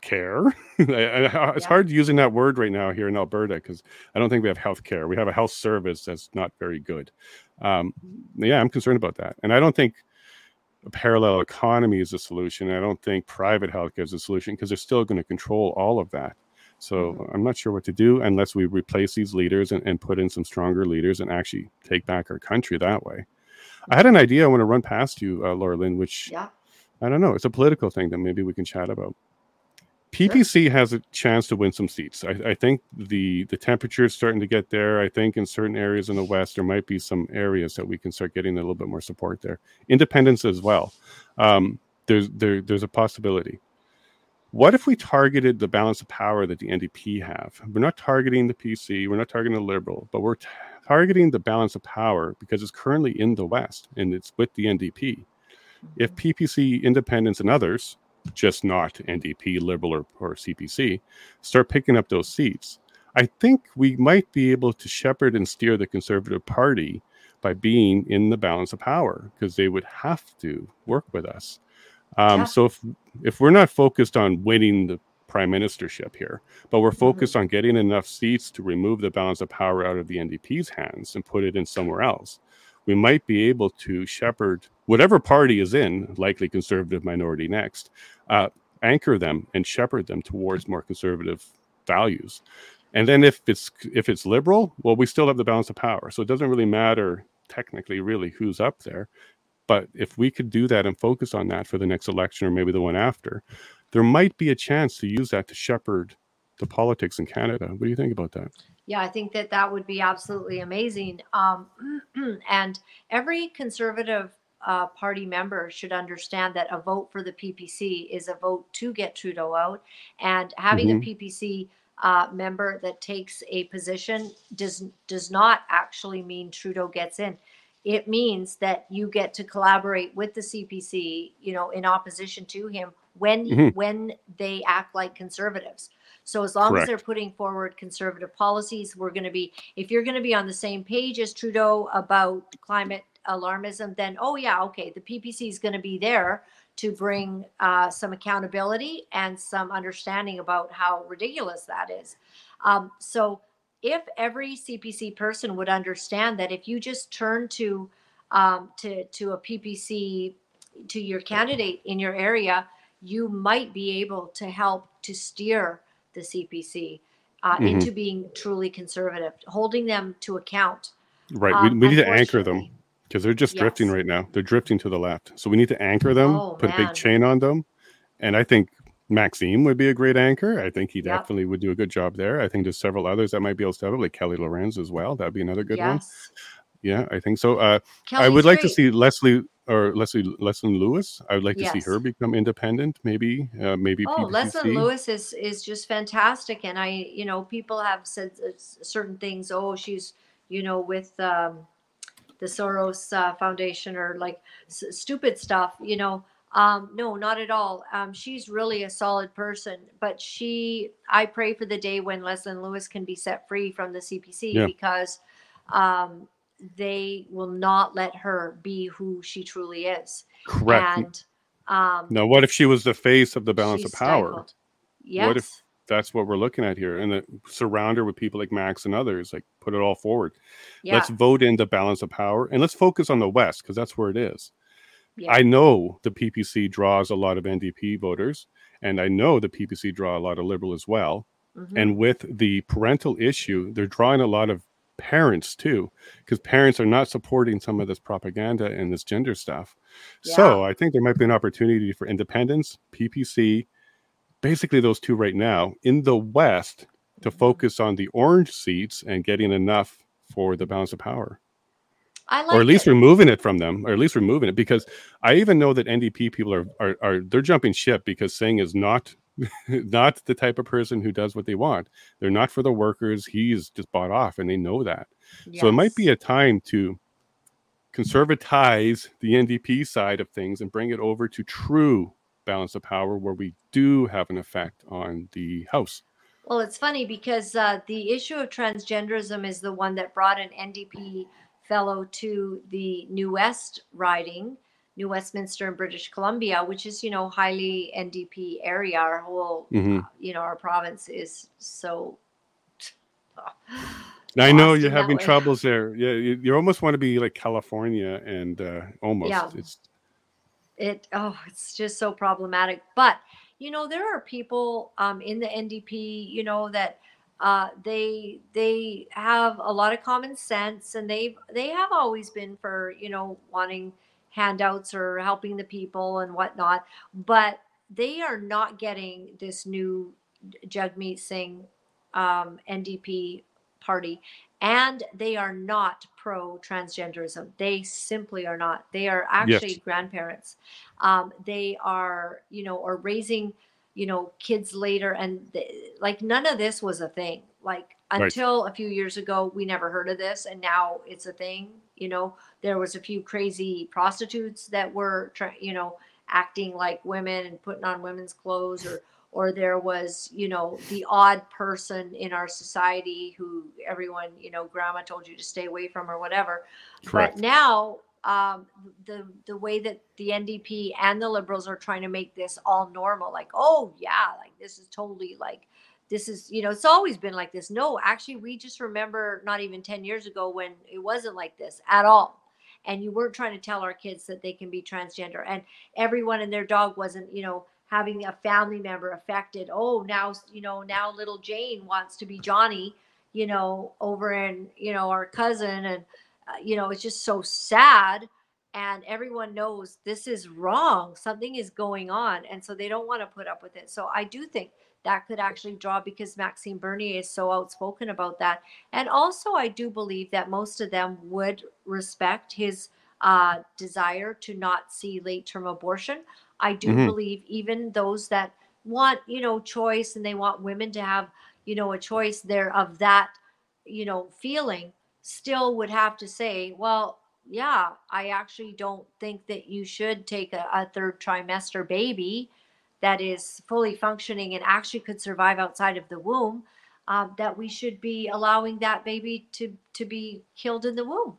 care. it's yeah. hard using that word right now here in Alberta because I don't think we have health care. We have a health service that's not very good. Um, yeah, I'm concerned about that. And I don't think a parallel economy is a solution. I don't think private healthcare is a solution because they're still going to control all of that. So mm-hmm. I'm not sure what to do unless we replace these leaders and, and put in some stronger leaders and actually take back our country that way. I had an idea I want to run past you, uh, Laura Lynn, which yeah. I don't know. It's a political thing that maybe we can chat about. PPC has a chance to win some seats. I, I, think the the temperature is starting to get there. I think in certain areas in the West, there might be some areas that we can start getting a little bit more support there. Independence as well. Um, there's there there's a possibility. What if we targeted the balance of power that the NDP have? We're not targeting the PC, we're not targeting the Liberal, but we're t- targeting the balance of power because it's currently in the West and it's with the NDP. If PPC, independents, and others, just not NDP, Liberal, or, or CPC, start picking up those seats, I think we might be able to shepherd and steer the Conservative Party by being in the balance of power because they would have to work with us. Um, Yeah. So if if we're not focused on winning the prime ministership here, but we're focused on getting enough seats to remove the balance of power out of the NDP's hands and put it in somewhere else, we might be able to shepherd whatever party is in, likely conservative minority next, uh, anchor them and shepherd them towards more conservative values. And then if it's if it's liberal, well, we still have the balance of power, so it doesn't really matter technically really who's up there. But if we could do that and focus on that for the next election or maybe the one after, there might be a chance to use that to shepherd the politics in Canada. What do you think about that? Yeah, I think that that would be absolutely amazing. Um, and every conservative uh, party member should understand that a vote for the PPC is a vote to get Trudeau out, and having a PPC uh, member that takes a position does does not actually mean Trudeau gets in. It means that you get to collaborate with the CPC, you know, in opposition to him when Mhm. when they act like conservatives. So as long Correct. as they're putting forward conservative policies, we're going to be if you're going to be on the same page as Trudeau about climate alarmism, then oh yeah, okay, the PPC is going to be there to bring uh, some accountability and some understanding about how ridiculous that is. Um, so if every CPC person would understand that if you just turn to um, to to a PPC to your candidate in your area, you might be able to help to steer the CPC uh, Mhm. into being truly conservative, holding them to account. Right. Um, we, we need to anchor them because they're just drifting right now. They're drifting to the left. So we need to anchor them, Oh, put a big chain on them. And I think Maxime would be a great anchor. I think he Yep. definitely would do a good job there. I think there's several others that might be able to step up, like Kelly Lorenz as well. That'd be another good one. Yeah, I think so. Uh, I would like to see Leslie or Leslie Leslyn Lewis. I would like to see her become independent, maybe, uh, maybe Oh, PPCC. Leslyn Lewis is is just fantastic, and I, you know, people have said certain things. Oh, she's, you know, with um, the Soros uh, Foundation or like s- stupid stuff. You know, um, no, not at all. Um, she's really a solid person, but she, I pray for the day when Leslyn Lewis can be set free from the CPC Yeah. because um, they will not let her be who she truly is. Correct. And um, now, what if she was the face of the balance of power? stifled. Yes. What if that's what we're looking at here? And that surround her with people like Max and others, like put it all forward. yeah. Let's vote in the balance of power and let's focus on the West because that's where it is. yeah. I know the PPC draws a lot of NDP voters, and I know the PPC draw a lot of Liberal as well. Mhm. And with the parental issue, they're drawing a lot of parents too, because parents are not supporting some of this propaganda and this gender stuff. So I think there might be an opportunity for independence PPC, basically those two right now in the West to Mhm. focus on the orange seats and getting enough for the balance of power I like or at least it. removing it from them, or at least removing it, because I even know that NDP people are are, are they're jumping ship because Singh is not not the type of person who does what they want. They're not for the workers. He's just bought off, and they know that. So it might be a time to conservatize the NDP side of things and bring it over to true balance of power, where we do have an effect on the House. Well, it's funny because uh, the issue of transgenderism is the one that brought an NDP fellow to the New West riding, New Westminster and British Columbia, which is, you know, highly NDP area. Our whole, Mhm. uh, you know, our province is so. I know you're having way. troubles there. Yeah, you, you almost want to be like California, and uh, almost Yeah. it's it oh it's just so problematic but you know there are people um, in the ndp you know that uh, they they have a lot of common sense and they've they have always been for you know wanting handouts or helping the people and whatnot but they are not getting this new jagmeet singh um, ndp party and they are not pro transgenderism they simply are not. They are actually Yes. grandparents. Um, they are you know are raising you know kids later and th- like none of this was a thing. Like Right. until a few years ago we never heard of this and now it's a thing you know there was a few crazy prostitutes that were you know acting like women and putting on women's clothes or or there was you know the odd person in our society who everyone you know grandma told you to stay away from or whatever Correct. but now um, the the way that the ndp and the liberals are trying to make this all normal like oh yeah like this is totally like this is you know it's always been like this. No actually we just remember not even 10 years ago when it wasn't like this at all. And you weren't trying to tell our kids that they can be transgender. And everyone and their dog wasn't you know having a family member affected. Oh now you know now little jane wants to be johnny you know over in you know our cousin. And uh, you know it's just so sad. And everyone knows this is wrong. Something is going on. And so they don't want to put up with it. So i do think that could actually draw because maxime bernier is so outspoken about that. And also i do believe that most of them would respect his uh, desire to not see late term abortion. I do Mhm. believe even those that want you know choice and they want women to have you know a choice there of that you know feeling still would have to say well yeah i actually don't think that you should take a, a third trimester baby that is fully functioning and actually could survive outside of the womb um, that we should be allowing that baby to to be killed in the womb.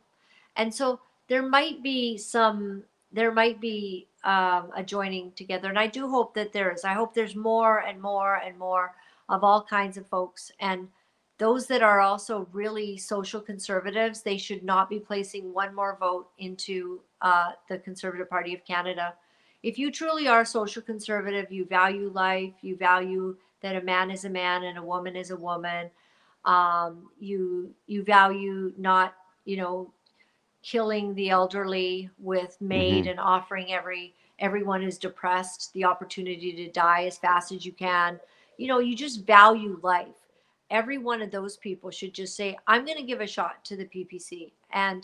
And so there might be some there might be um, a joining together and i do hope that there is. I hope there's more and more and more of all kinds of folks and those that are also really social conservatives they should not be placing one more vote into uh, the conservative party of canada if you truly are social conservative you value life you value that a man is a man and a woman is a woman. Um, you you value not you know killing the elderly with maid and offering every everyone who's depressed the opportunity to die as fast as you can. You know you just value life. Every one of those people should just say i'm going to give a shot to the ppc and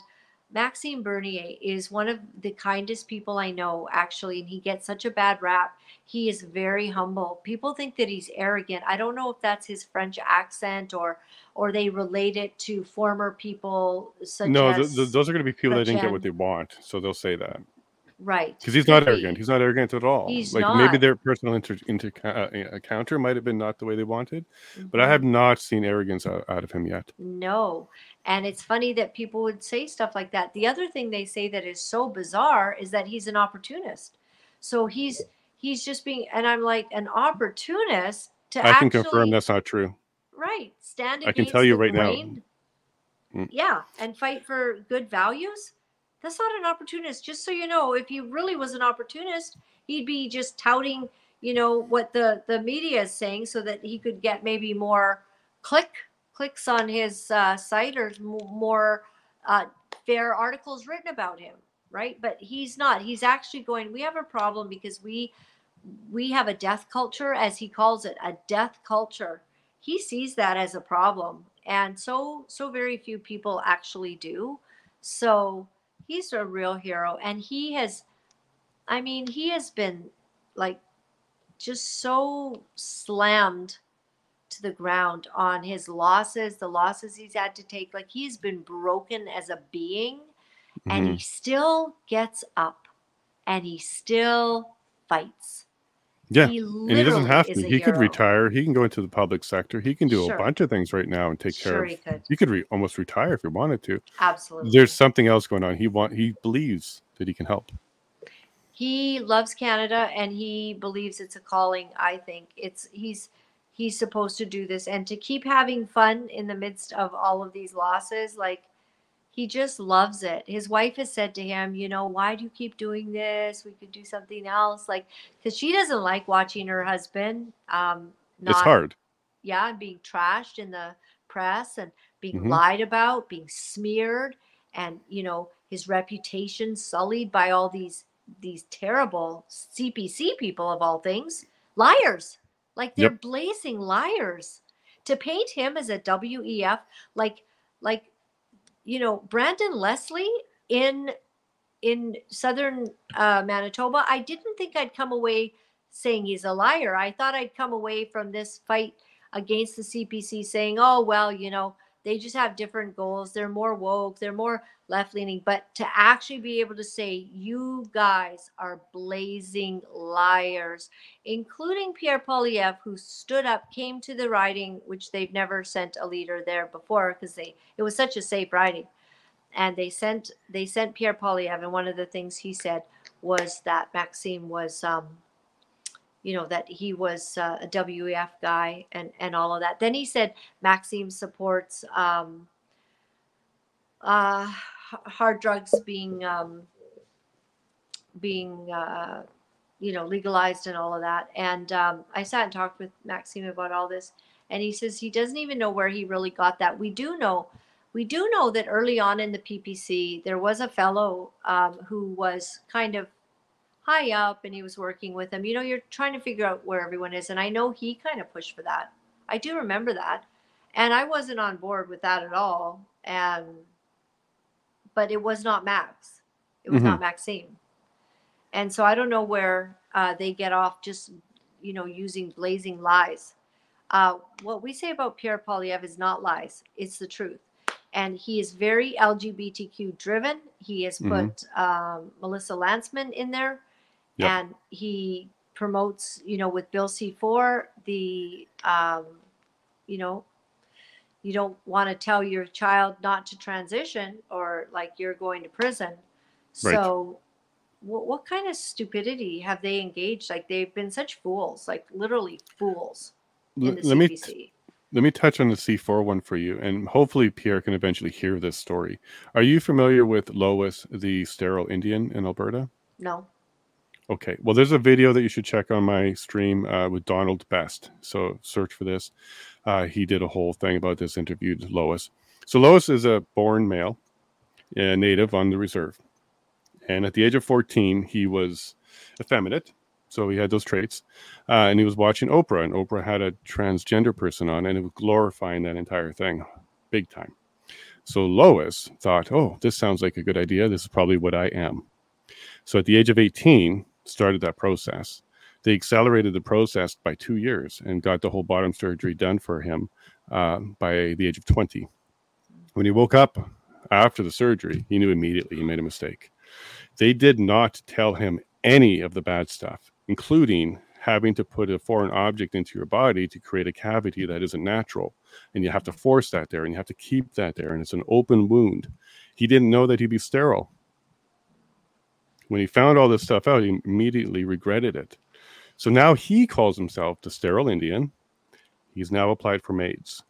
maxime bernier is one of the kindest people i know actually and he gets such a bad rap. He is very humble. People think that he's arrogant. I don't know if that's his french accent or or they relate it to former people such no, th- as th- those are going to be people that didn't get what they want, so they'll say that right because he's not arrogant. He's not arrogant at all. He's like maybe their personal inter, inter uh, encounter might have been not the way they wanted, but I Mhm. have not seen arrogance out, out of him yet. No. And it's funny that people would say stuff like that. The other thing they say that is so bizarre is that he's an opportunist. So he's he's just being and I'm like an opportunist to I can actually confirm that's not true. right stand I can tell you right now. grain. Mm. Yeah, and fight for good values. That's not an opportunist. Just so you know, if he really was an opportunist, he'd be just touting, you know, what the the media is saying, so that he could get maybe more click clicks on his uh, site or more uh, fair articles written about him, right? But he's not. He's actually going. We have a problem because we we have a death culture, as he calls it, a death culture. He sees that as a problem, and so so very few people actually do. So he's a real hero, and he has. I mean, he has been like just so slammed to the ground on his losses, the losses he's had to take. Like he's been broken as a being, and Mhm. he still gets up and he still fights. Yeah, he and he doesn't have to. He could retire. He can go into the public sector. He can do Sure. a bunch of things right now and take care Sure, of. he could. He could re- almost retire if he wanted to. Absolutely. There's something else going on. He want. He believes that he can help. he loves Canada and he believes it's a calling. I think it's he's he's supposed to do this and to keep having fun in the midst of all of these losses. Like he just loves it. His wife has said to him, you know, why do you keep doing this? We could do something else. Like because she doesn't like watching her husband. Um, not, it's hard. yeah, and being trashed in the press and being Mhm. lied about, being smeared, and you know his reputation sullied by all these these terrible CPC people of all things, liars. Like they're Yep. blazing liars. To paint him as a WEF, like like you know Brandon Leslie in in southern uh, Manitoba, I didn't think I'd come away saying he's a liar. I thought I'd come away from this fight against the CPC saying, oh, well, you know, they just have different goals. They're more woke, they're more left leaning. But to actually be able to say, you guys are blazing liars, including Pierre Poilievre, who stood up, came to the riding, which they've never sent a leader there before because they it was such a safe riding. And they sent they sent Pierre Poilievre, and one of the things he said was that Maxime was um, you know that he was uh, a WEF guy and and all of that. Then he said Maxime supports um, uh, hard drugs being um, being uh, you know legalized and all of that. And um, I sat and talked with Maxime about all this, and he says he doesn't even know where he really got that. We do know. We do know that early on in the PPC, there was a fellow um, who was kind of high up and he was working with them. You know, you're trying to figure out where everyone is. And I know he kind of pushed for that. I do remember that. And I wasn't on board with that at all. And but it was not Max. It was mm-hmm. not Maxime. And so I don't know where uh, they get off just, you know, using blazing lies. Uh, what we say about Pierre Poilievre is not lies. It's the truth and he is very LGBTQ driven. He has mm-hmm. put um, Melissa Lantsman in there Yep. And he promotes, you know, with Bill C4, the, um, you know, you don't want to tell your child not to transition or like you're going to prison. Right. So, what, what kind of stupidity have they engaged? Like they've been such fools, like literally fools. L- let me t- let me touch on the C4 one for you, and hopefully Pierre can eventually hear this story. Are you familiar with Lois, the sterile Indian in Alberta? No. Okay. Well, there's a video that you should check on my stream uh, with Donald Best. So search for this. Uh, he did a whole thing about this, interviewed Lois. So Lois is a born male, a native on the reserve. And at the age of 14, he was effeminate. So he had those traits. Uh, and he was watching Oprah, and Oprah had a transgender person on, and it was glorifying that entire thing big time. So Lois thought, oh, this sounds like a good idea. This is probably what I am. So at the age of 18, started that process. They accelerated the process by two years and got the whole bottom surgery done for him uh, by the age of 20. When he woke up after the surgery, he knew immediately he made a mistake. They did not tell him any of the bad stuff, including having to put a foreign object into your body to create a cavity that isn't natural. And you have to force that there and you have to keep that there. And it's an open wound. He didn't know that he'd be sterile when he found all this stuff out, he immediately regretted it. So now he calls himself the sterile Indian. He's now applied for MAIDS.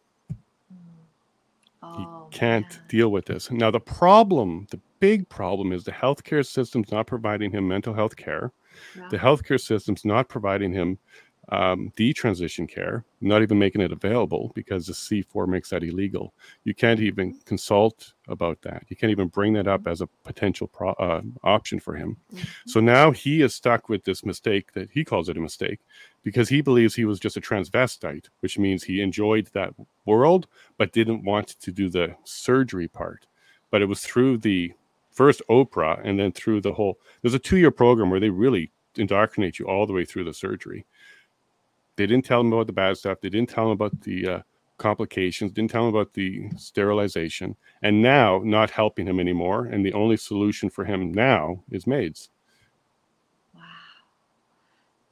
Oh, he can't man. deal with this. Now, the problem, the big problem is the healthcare system's not providing him mental health care. Yeah. The healthcare system's not providing him um, detransition care, not even making it available because the C4 makes that illegal. You can't even consult about that. You can't even bring that up as a potential pro- uh, option for him. Mm-hmm. So now he is stuck with this mistake that he calls it a mistake because he believes he was just a transvestite, which means he enjoyed that world but didn't want to do the surgery part. But it was through the first Oprah and then through the whole, there's a two year program where they really indoctrinate you all the way through the surgery they didn't tell him about the bad stuff. They didn't tell him about the uh, complications. Didn't tell him about the sterilization. And now, not helping him anymore. And the only solution for him now is maids. Wow,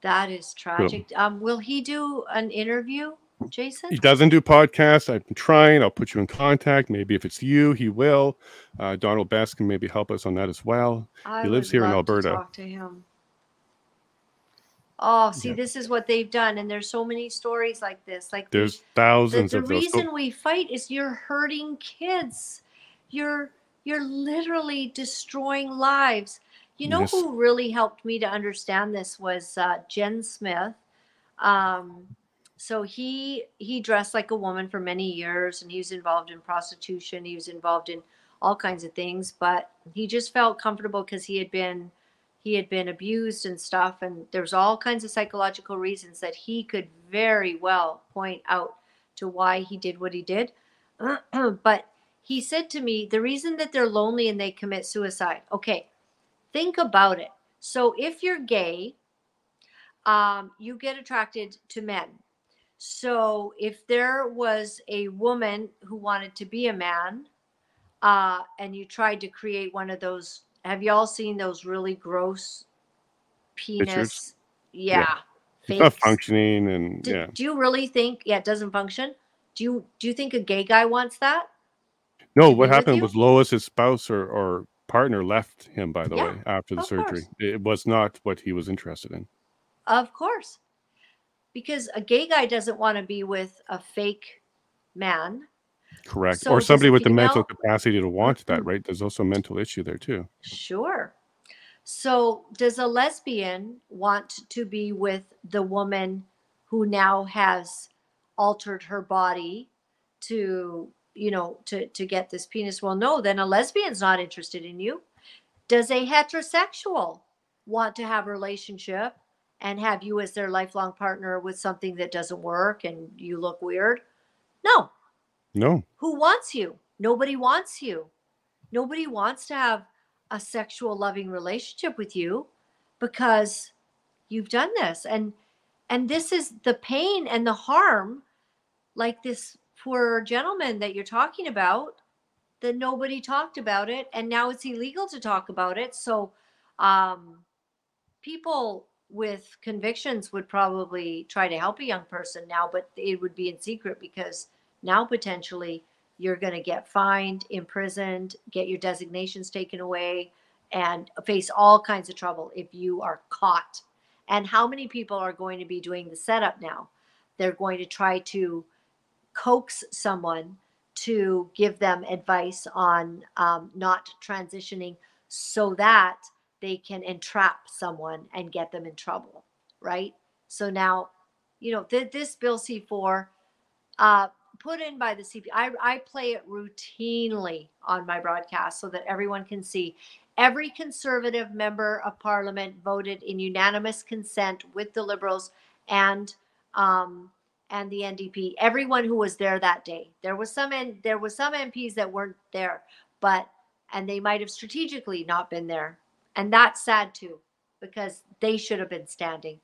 that is tragic. So, um, will he do an interview? Jason? He doesn't do podcasts. I've been trying. I'll put you in contact. Maybe if it's you, he will. Uh, Donald Best can maybe help us on that as well. I he lives here in Alberta. talk to him. Oh, see, this is what they've done, and there's so many stories like this. Like there's thousands the, the of those. The reason we fight is you're hurting kids. You're you're literally destroying lives. You know yes. who really helped me to understand this was uh, Jenn Smith. Um, so he he dressed like a woman for many years, and he was involved in prostitution. He was involved in all kinds of things, but he just felt comfortable because he had been he had been abused and stuff and there's all kinds of psychological reasons that he could very well point out to why he did what he did. But he said to me the reason that they're lonely and they commit suicide. Okay think about it. So if you're gay um, you get attracted to men. So if there was a woman who wanted to be a man, uh, and you tried to create one of those, have you all seen those really gross penis? Pictures? Yeah. Yeah. Not functioning, and Do, yeah, do you really think? Yeah, it doesn't function. Do you do you think a gay guy wants that? no. What happened was Lois, his spouse or, or partner, left him. By the Yeah, way, after the surgery, course. it was not what he was interested in. Of course, because a gay guy doesn't want to be with a fake man. Correct. So or somebody with the mental capacity to want that, Mhm. right? There's also a mental issue there too. Sure. So, does a lesbian want to be with the woman who now has altered her body to, you know, to to get this penis? Well, no, then a lesbian's not interested in you. Does a heterosexual want to have a relationship and have you as their lifelong partner with something that doesn't work and you look weird? No. No. Who wants you? Nobody wants you. Nobody wants to have a sexual loving relationship with you because you've done this and and this is the pain and the harm like this poor gentleman that you're talking about that nobody talked about it and now it's illegal to talk about it so um people with convictions would probably try to help a young person now but it would be in secret because now potentially you're going to get fined, imprisoned, get your designations taken away, and face all kinds of trouble if you are caught. And how many people are going to be doing the setup now? They're going to try to coax someone to give them advice on um, not transitioning so that they can entrap someone and get them in trouble, right? So now, you know, th- this Bill C4 uh, put in by the CP. I, I play it routinely on my broadcast so that everyone can see. Every conservative member of parliament voted in unanimous consent with the liberals and um, and the NDP. Everyone who was there that day. There was some in, there was some MPs that weren't there, but and they might have strategically not been there, and that's sad too because they should have been standing.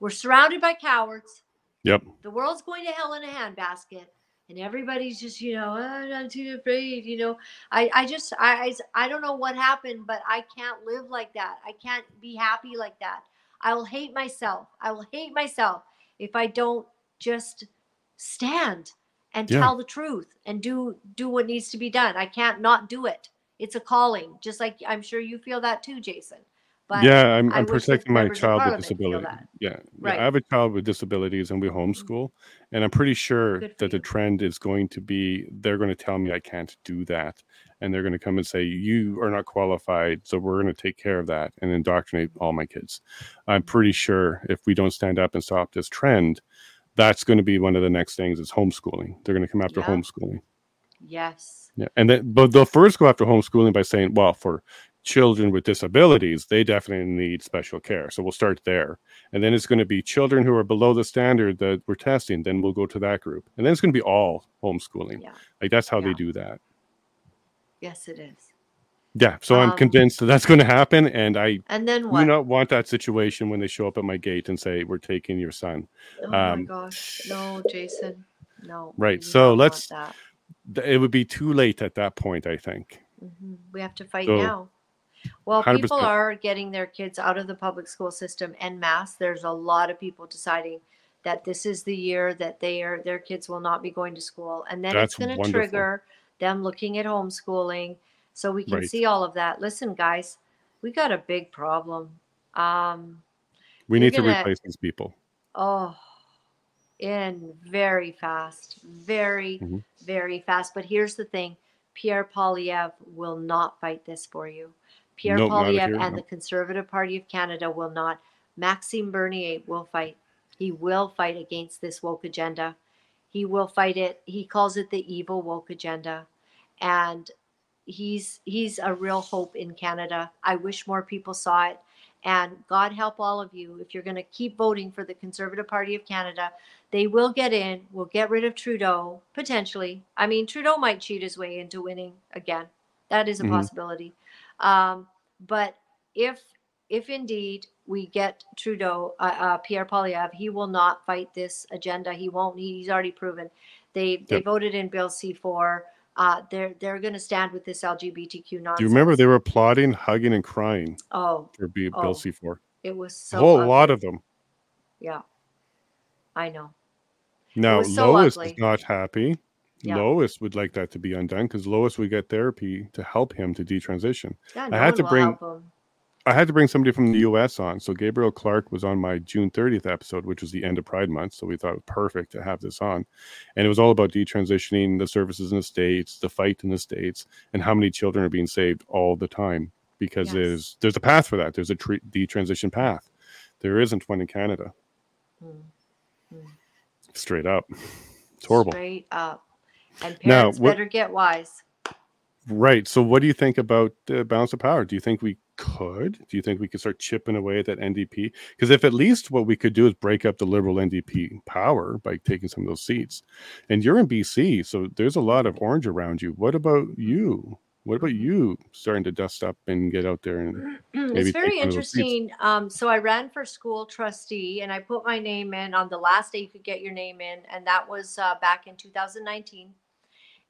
We're surrounded by cowards Yep. the world's going to hell in a handbasket and everybody's just you know "Oh, i'm too afraid you know? I i just I, I i don't know what happened but i can't live like that. I can't be happy like that. I will hate myself. I will hate myself if i don't just stand and Yeah. tell the truth and do do what needs to be done. I can't not do it. It's a calling just like i'm sure you feel that too jason but yeah, I'm, I'm protecting my child with disability. Yeah. yeah, Right. Mm-hmm. I have a child with disabilities and we homeschool, and I'm pretty sure that the trend is going to be they're going to tell me I can't do that, and they're going to come and say you are not qualified, so we're going to take care of that and indoctrinate all my kids. I'm pretty sure if we don't stand up and stop this trend, that's going to be one of the next things is homeschooling. They're going to come after Yeah. homeschooling. yes Yeah, and then but they'll first go after homeschooling by saying, well, for children with disabilities, they definitely need special care. So we'll start there, and then it's going to be children who are below the standard that we're testing. Then we'll go to that group, and then it's going to be all homeschooling. yeah Like that's how they do that. yes it is Yeah. So I'm Um, convinced that that's going to happen, and I and then do not want that situation when they show up at my gate and say we're taking your son. Oh my Um, gosh, no, Jason, no. Right, so let's-. It would be too late at that point. I think. Mhm, We have to fight So, now. Well, 100%. people are getting their kids out of the public school system en masse. There's a lot of people deciding that this is the year that they are their kids will not be going to school, and then That's it's going to trigger them looking at homeschooling. So we can Right. see all of that. Listen, guys, we got a big problem. Um, We need to gonna- replace these people. Oh, in very fast, very, Mhm. very fast. But here's the thing Pierre Poilievre will not fight this for you. Pierre Nope, Poilievre and no. the Conservative Party of Canada will not. Maxime Bernier will fight. He will fight against this woke agenda. He will fight it. He calls it the evil woke agenda. And he's he's a real hope in Canada. I wish more people saw it. And God help all of you if you're going to keep voting for the Conservative Party of Canada. They will get in. We'll get rid of Trudeau potentially. I mean, Trudeau might cheat his way into winning again. That is a Mhm. possibility. Um, but if if indeed we get Trudeau, uh, uh, Pierre Poilievre, he will not fight this agenda. He won't. He's already proven. They they Yep. voted in Bill C four. Uh, they're they're going to stand with this LGBTQ nonsense. Do you remember they were applauding, hugging, and crying Oh, for B- Oh, Bill C four? it was A whole ugly. lot of them. Yeah, I know. Now so Lois ugly. is not happy. Yeah. Lois would like that to be undone because Lois would get therapy to help him to detransition. Yeah, no I had to bring- I had to bring somebody from the US on. So Gabriel Clark was on my June 30th episode, which was the end of Pride Month. So we thought it was perfect to have this on. And it was all about detransitioning the services in the States, the fight in the States, and how many children are being saved all the time. Because Yes. there's there's a path for that. There's a tre- detransition path. There isn't one in Canada. Mm. Straight up. It's horrible. Straight up. And Now, parents what- better get wise. Right. So, what do you think about uh, balance of power? Do you think we could? Do you think we could start chipping away at that NDP? Because if at least what we could do is break up the Liberal NDP power by taking some of those seats, and you're in BC, so there's a lot of orange around you. What about you? What about you starting to dust up and get out there and maybe it's very one of those seats. interesting. Um, so I ran for school trustee and I put my name in on the last day you could get your name in, and that was uh, back in 2019.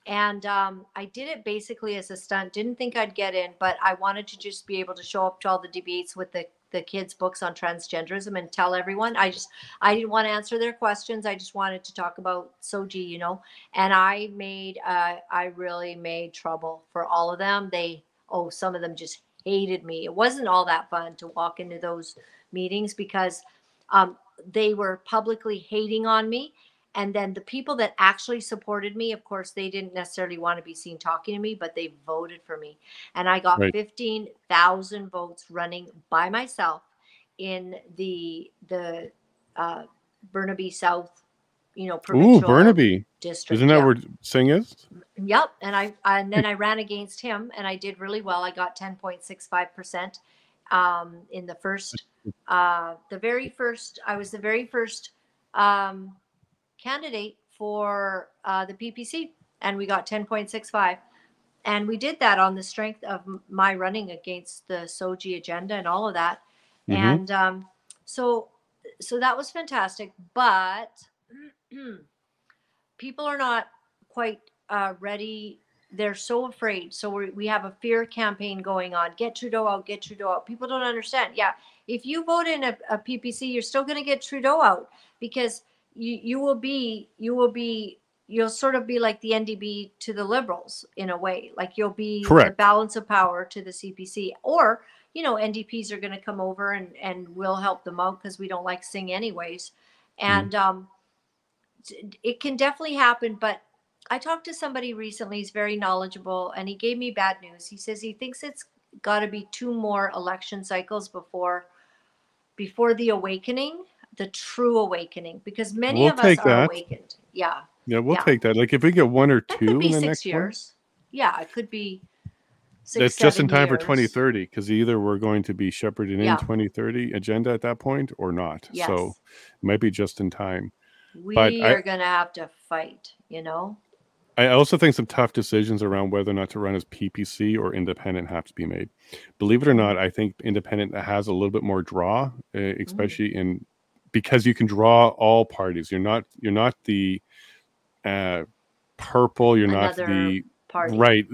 And um, I did it basically as a stunt. Didn't think I'd get in, but I wanted to just be able to show up to all the debates with the the kids' books on transgenderism and tell everyone. I just I didn't want to answer their questions. I just wanted to talk about SOGI, you know. And I made uh, I really made trouble for all of them. They oh some of them just hated me. It wasn't all that fun to walk into those meetings because um, they were publicly hating on me. And then the people that actually supported me, of course, they didn't necessarily want to be seen talking to me, but they voted for me. And I got Right. 15,000 votes running by myself in the the uh, Burnaby South, you know, ooh provincial Burnaby? district. Isn't that yeah. where Singh is? Yep, and I and then I ran against him, and I did really well. I got ten point six five percent um, in the first, uh, the very first. I was the very first um, candidate for uh, the PPC, and we got ten point six five. And we did that on the strength of my running against the SOGI agenda and all of that. Mhm. And um, so, so that was fantastic. But people are not quite uh, ready. They're so afraid. So we we have a fear campaign going on. Get Trudeau out. Get Trudeau out. People don't understand. Yeah, if you vote in a, a PPC, you're still going to get Trudeau out because you you will be you will be you'll sort of be like the NDP to the Liberals in a way. Like you'll be the Correct. balance of power to the CPC, or you know NDPs are going to come over and and we'll help them out because we don't like Singh anyways, and um, it can definitely happen. But I talked to somebody recently. He's very knowledgeable, and he gave me bad news. He says he thinks it's got to be two more election cycles before before the awakening, the true awakening, because many We'll of us are that. awakened. Yeah, Yeah, we'll Yeah. take that. Like if we get one or that two could be in the six next one, years. Yeah, it could be. Six, that's just in time for 2030 because either we're going to be shepherding Yeah. in 2030 agenda at that point or not. Yes. So it might be just in time. we but are going to have to fight. You know. I also think some tough decisions around whether or not to run as PPC or independent have to be made. Believe it or not, I think independent has a little bit more draw, uh, Mm. especially in because you can draw all parties. You're not you're not the uh, purple. You're not the Party. right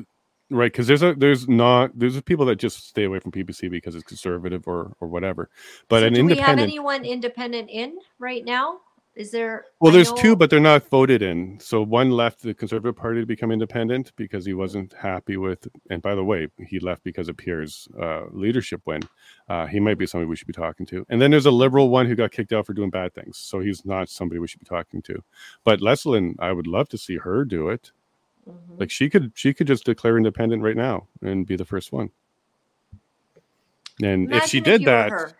right because there's a there's not there's people that just stay away from PPC because it's conservative or or whatever. But so an do we have anyone independent in right now? Is there? Well, I there's two, but they're not voted in. So one left the Conservative Party to become independent because he wasn't happy with. And by the way, he left because of Pierre's uh, leadership win. Uh, he might be somebody we should be talking to. And then there's a liberal one who got kicked out for doing bad things. So he's not somebody we should be talking to. But Leslyn, I would love to see her do it. Mhm. Like she could, she could just declare independent right now and be the first one. And if she Imagine did that.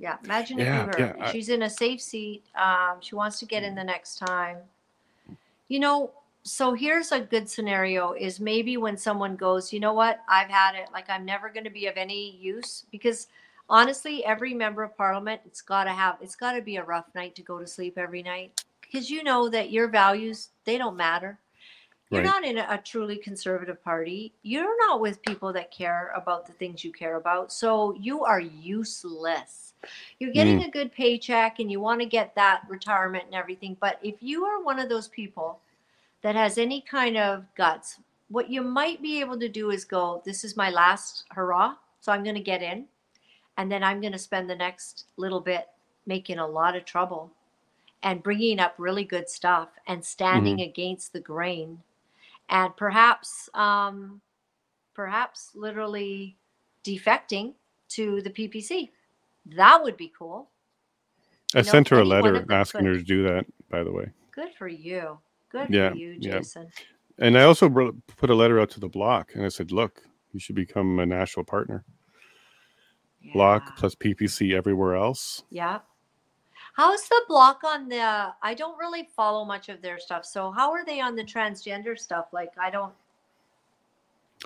Yeah, imagine Yeah, if you were. yeah, I- She's in a safe seat. Um, she wants to get in the next time. You know, so here's a good scenario: is maybe when someone goes, you know what, I've had it. Like I'm never going to be of any use because honestly, every member of parliament, it's got to have, it's got to be a rough night to go to sleep every night because you know that your values they don't matter. You're Right. not in a, a truly conservative party. You're not with people that care about the things you care about. So you are useless. You're getting a good paycheck and you want to get that retirement and everything. But if you are one of those people that has any kind of guts, what you might be able to do is go, This is my last hurrah. So I'm going to get in. And then I'm going to spend the next little bit making a lot of trouble and bringing up really good stuff and standing against the grain and perhaps um, perhaps literally defecting to the ppc that would be cool I You know, sent her a letter asking her to do that, by the way. good for you good Yeah, for you yeah. jason And I also put a letter out to the Bloc and I said, look, you should become a national partner. Bloc plus PPC everywhere else. yeah how's the Bloc on the i don't really follow much of their stuff so how are they on the transgender stuff like i don't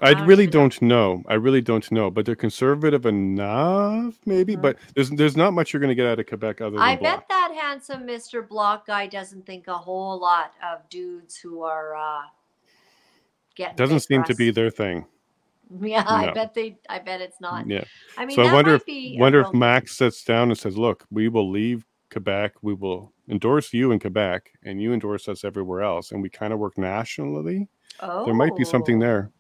I really don't know. I really don't know, but they're conservative enough, maybe. Mhm. But there's there's not much you're going to get out of Quebec other than I Bloc. bet that handsome Mr. Bloc guy doesn't think a whole lot of dudes who are uh getting Doesn't seem to be their thing. Yeah, I bet they I bet it's not. Yeah. I mean so I wonder if wonder if Max sits down and says, "Look, we will leave Quebec. We will endorse you in Quebec, and you endorse us everywhere else, and we kind of work nationally. oh, There might be something there."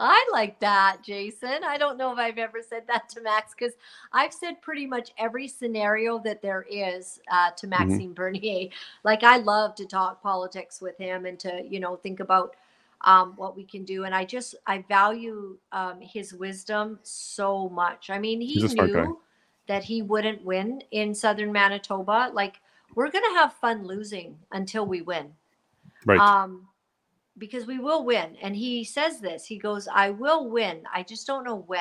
I like that, Jason. I don't know if I've ever said that to Max because I've said pretty much every scenario that there is uh, to Mm-hmm. Maxime Bernier. Like I love to talk politics with him and to you know think about um, what we can do. And I just I value um, his wisdom so much. I mean, he He's a smart guy. knew that he wouldn't win in Southern Manitoba. Like we're gonna have fun losing until we win Right. um, because we will win. And he says this. He goes, "I will win. I just don't know when."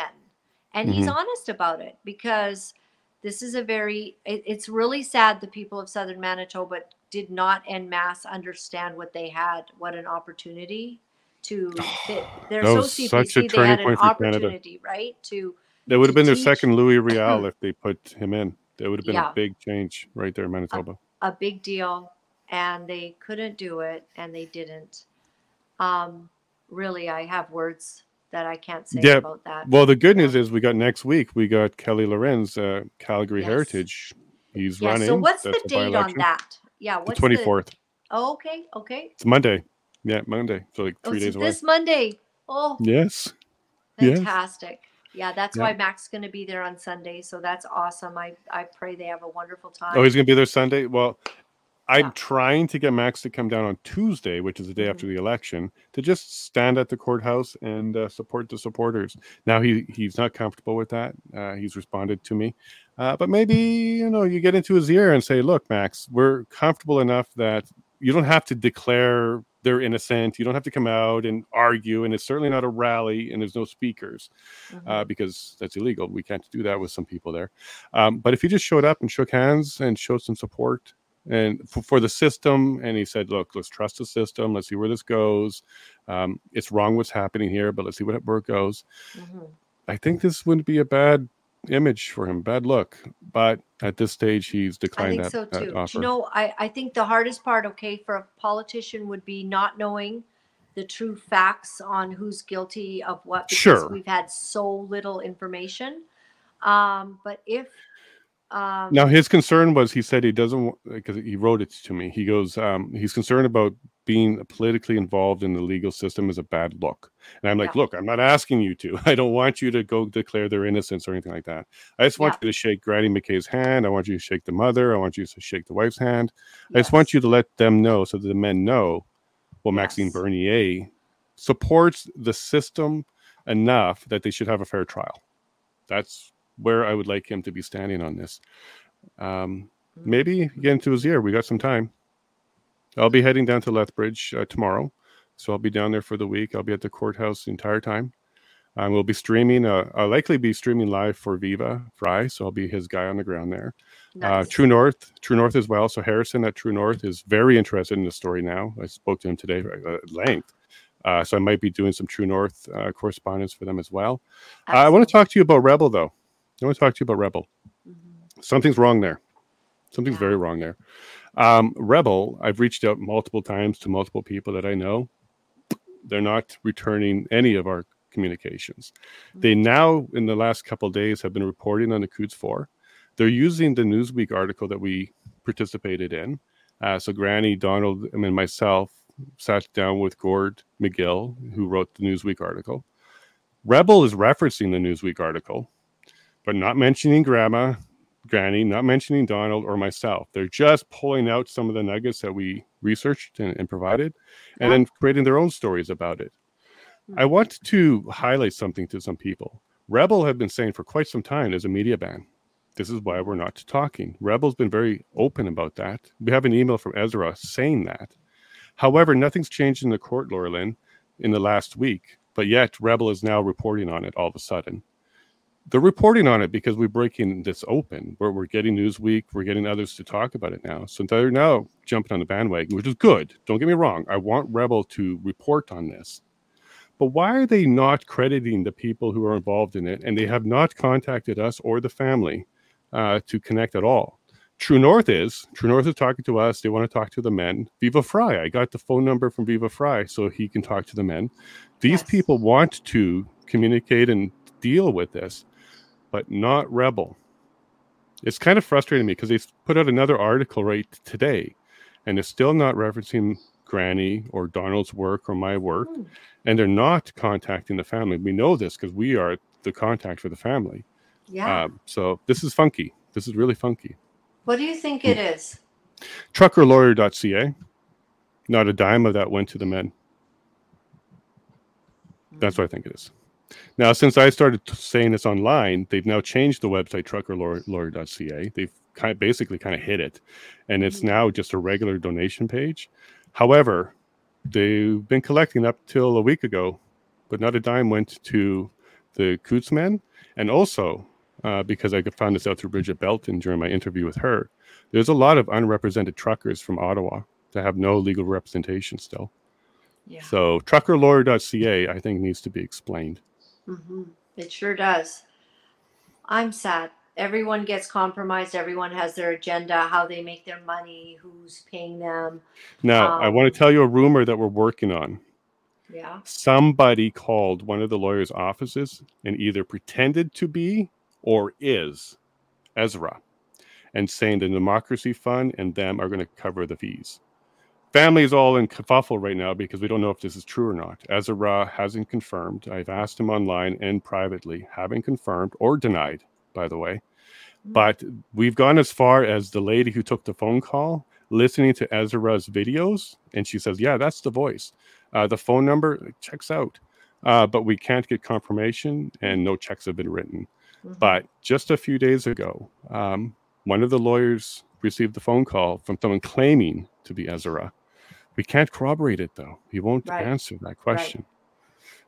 And he's Mm-hmm. honest about it because this is a very. It, it's really sad the people of Southern Manitoba did not en masse understand what they had, what an opportunity to. They, they're That so was such a CPC. They turning had an for Canada. opportunity, right? To that would have been their teach- second Louis Riel if they put him in. That would have been Yeah. a big change right there in Manitoba. a big deal and they couldn't do it and they didn't um really i have words that i can't say Yeah, about that well, the good news Yeah. is we got next week. We got Kelly Lorencz, uh, Calgary Yes. Heritage. He's yeah running. so what's the That's a date on that yeah The what's twenty fourth. oh, okay okay It's Monday. Yeah, Monday. So like oh, three so days away. this monday oh Yes. yes. fantastic yeah that's Yeah. why mac's going to be there on sunday so that's awesome i i pray they have a wonderful time Oh, he's gonna be there Sunday. Well, I'm Yeah. trying to get Max to come down on Tuesday, which is the day after Mm-hmm. the election, to just stand at the courthouse and uh, support the supporters. Now he he's not comfortable with that. Uh, he's responded to me, uh, but maybe you know you get into his ear and say, "Look, Max, we're comfortable enough that you don't have to declare they're innocent. You don't have to come out and argue, and it's certainly not a rally, and there's no speakers." Mhm. uh, because that's illegal. We can't do that with some people there. Um, but if he just showed up and shook hands and showed some support and for, for the system, and he said, "Look, let's trust the system. Let's see where this goes. Um, it's wrong what's happening here, but let's see what, where it goes." Mhm. I think this wouldn't be a bad image for him, bad look. But at this stage, he's I declined think that, so too. Offer. you know, I, I think the hardest part, okay, for a politician would be not knowing the true facts on who's guilty of what because Sure. we've had so little information. Um, but if um, Now his concern was he said he doesn't because he wrote it to me. He goes, um, he's concerned about being politically involved in the legal system is a bad look. And I'm like, Yeah. look, I'm not asking you to. I don't want you to go declare their innocence or anything like that. I just want Yeah. you to shake Granny McKay's hand. I want you to shake the mother. I want you to shake the wife's hand. I just want you to let them know so that the men know. Well, Maxime Yes. Bernier supports the system enough that they should have a fair trial. That's where I would like him to be standing on this. Um, Mm. maybe get into his ear. We got some time. I'll be heading down to Lethbridge uh, tomorrow, so I'll be down there for the week. I'll be at the courthouse the entire time. Um, we'll be streaming. Uh, I'll likely be streaming live for Viva Frei, so I'll be his guy on the ground there. Uh, True North, True North as well. So Harrison at True North is very interested in the story now. I spoke to him today uh, at length. Uh, so I might be doing some True North uh, correspondence for them as well. Uh, I want to talk to you about Rebel, though. I want to talk to you about Rebel. Mhm. Something's wrong there. Something's Yeah. very wrong there. Um, Rebel, I've reached out multiple times to multiple people that I know. They're not returning any of our communications. Mm. They now, in the last couple of days, have been reporting on the Coutts 4. They're using the Newsweek article that we participated in. Uh, so Granny, Donald, I mean myself sat down with Gord Magill, who wrote the Newsweek article. Rebel is referencing the Newsweek article, but not mentioning Grandma, Granny, not mentioning Donald or myself. They're just pulling out some of the nuggets that we researched and, and provided, and Yeah. then creating their own stories about it. I hmm. want to highlight something to some people. Rebel have been saying for quite some time there's a media ban. This is why we're not talking. Rebel's been very open about that. We have an email from Ezra saying that. However, nothing's changed in the court, Laura Lynn, in the last week, but yet Rebel is now reporting on it all of a sudden. They're reporting on it because we're breaking this open, where we're getting Newsweek, we're getting others to talk about it now. So they're now jumping on the bandwagon, which is good. Don't get me wrong. I want Rebel to report on this. But why are they not crediting the people who are involved in it? And they have not contacted us or the family uh, to connect at all. True North is. True North is talking to us. They want to talk to the men. Viva Frei. I got the phone number from Viva Frei so he can talk to the men. These Yes. people want to communicate and deal with this, but not Rebel. It's kind of frustrating me because they put out another article right today and it's still not referencing Granny or Donald's work or my work Hmm. and they're not contacting the family. We know this because we are the contact for the family. Yeah. Um, so this is funky. This is really funky. what do you think it is? Truckerlawyer.ca. Not a dime of that went to the men. That's what I think it is. Now, since I started saying this online, they've now changed the website truckerlawyer.ca. They've kind of basically kind of hit it, and it's Mhm. now just a regular donation page. However, they've been collecting up till a week ago, but not a dime went to the Coutts men. And also, uh, because I found this out through Bridget Belton during my interview with her, there's a lot of unrepresented truckers from Ottawa that have no legal representation still. Yeah. So truckerlawyer.ca, I think, needs to be explained. Hmm It sure does. I'm sad. Everyone gets compromised. Everyone has their agenda, how they make their money, who's paying them. Now, I Um, want to tell you a rumor that we're working on. Yeah. Somebody called one of the lawyers' offices and either pretended to be or is Ezra and saying the Democracy Fund and them are going to cover the fees. Family is all in kerfuffle right now because we don't know if this is true or not. Ezra hasn't confirmed. I've asked him online and privately, haven't confirmed or denied, by the way. But we've gone as far as the lady who took the phone call listening to Ezra's videos, and she says, "Yeah, that's the voice." Uh, the phone number checks out, uh, but we can't get confirmation, and no checks have been written. Mhm. But just a few days ago, um, one of the lawyers received a phone call from someone claiming to be Ezra. We can't corroborate it though. He won't Right. answer that question.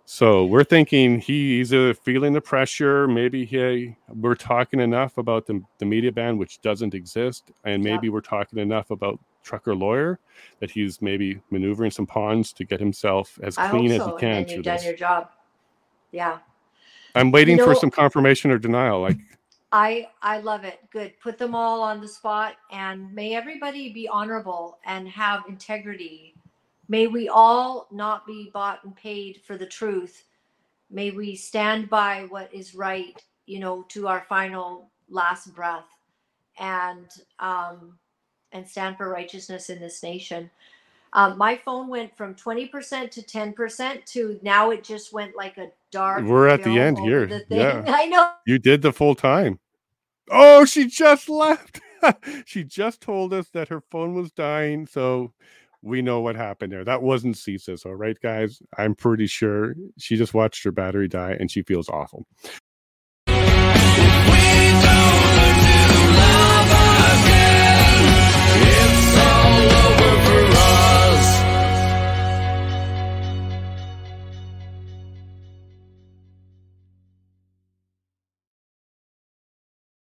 So we're thinking he's either feeling the pressure. Maybe he we're talking enough about the, the media ban, which doesn't exist, and Yeah. maybe we're talking enough about trucker lawyer that he's maybe maneuvering some pawns to get himself as clean as so. he can and you've done this. your job. Yeah. I'm waiting You for some confirmation or denial. Like I I love it. Good. Put them all on the spot and may everybody be honorable and have integrity. May we all not be bought and paid for the truth. May we stand by what is right, you know, to our final last breath and um and stand for righteousness in this nation. Um, my phone went from 20% to 10% to now it just went like a dark. We're at the end here. the. Yeah. I know. you did the full time. Oh, she just left. she just told us that her phone was dying. So we know what happened there. That wasn't CSIS. All right, guys. I'm pretty sure she just watched her battery die and she feels awful.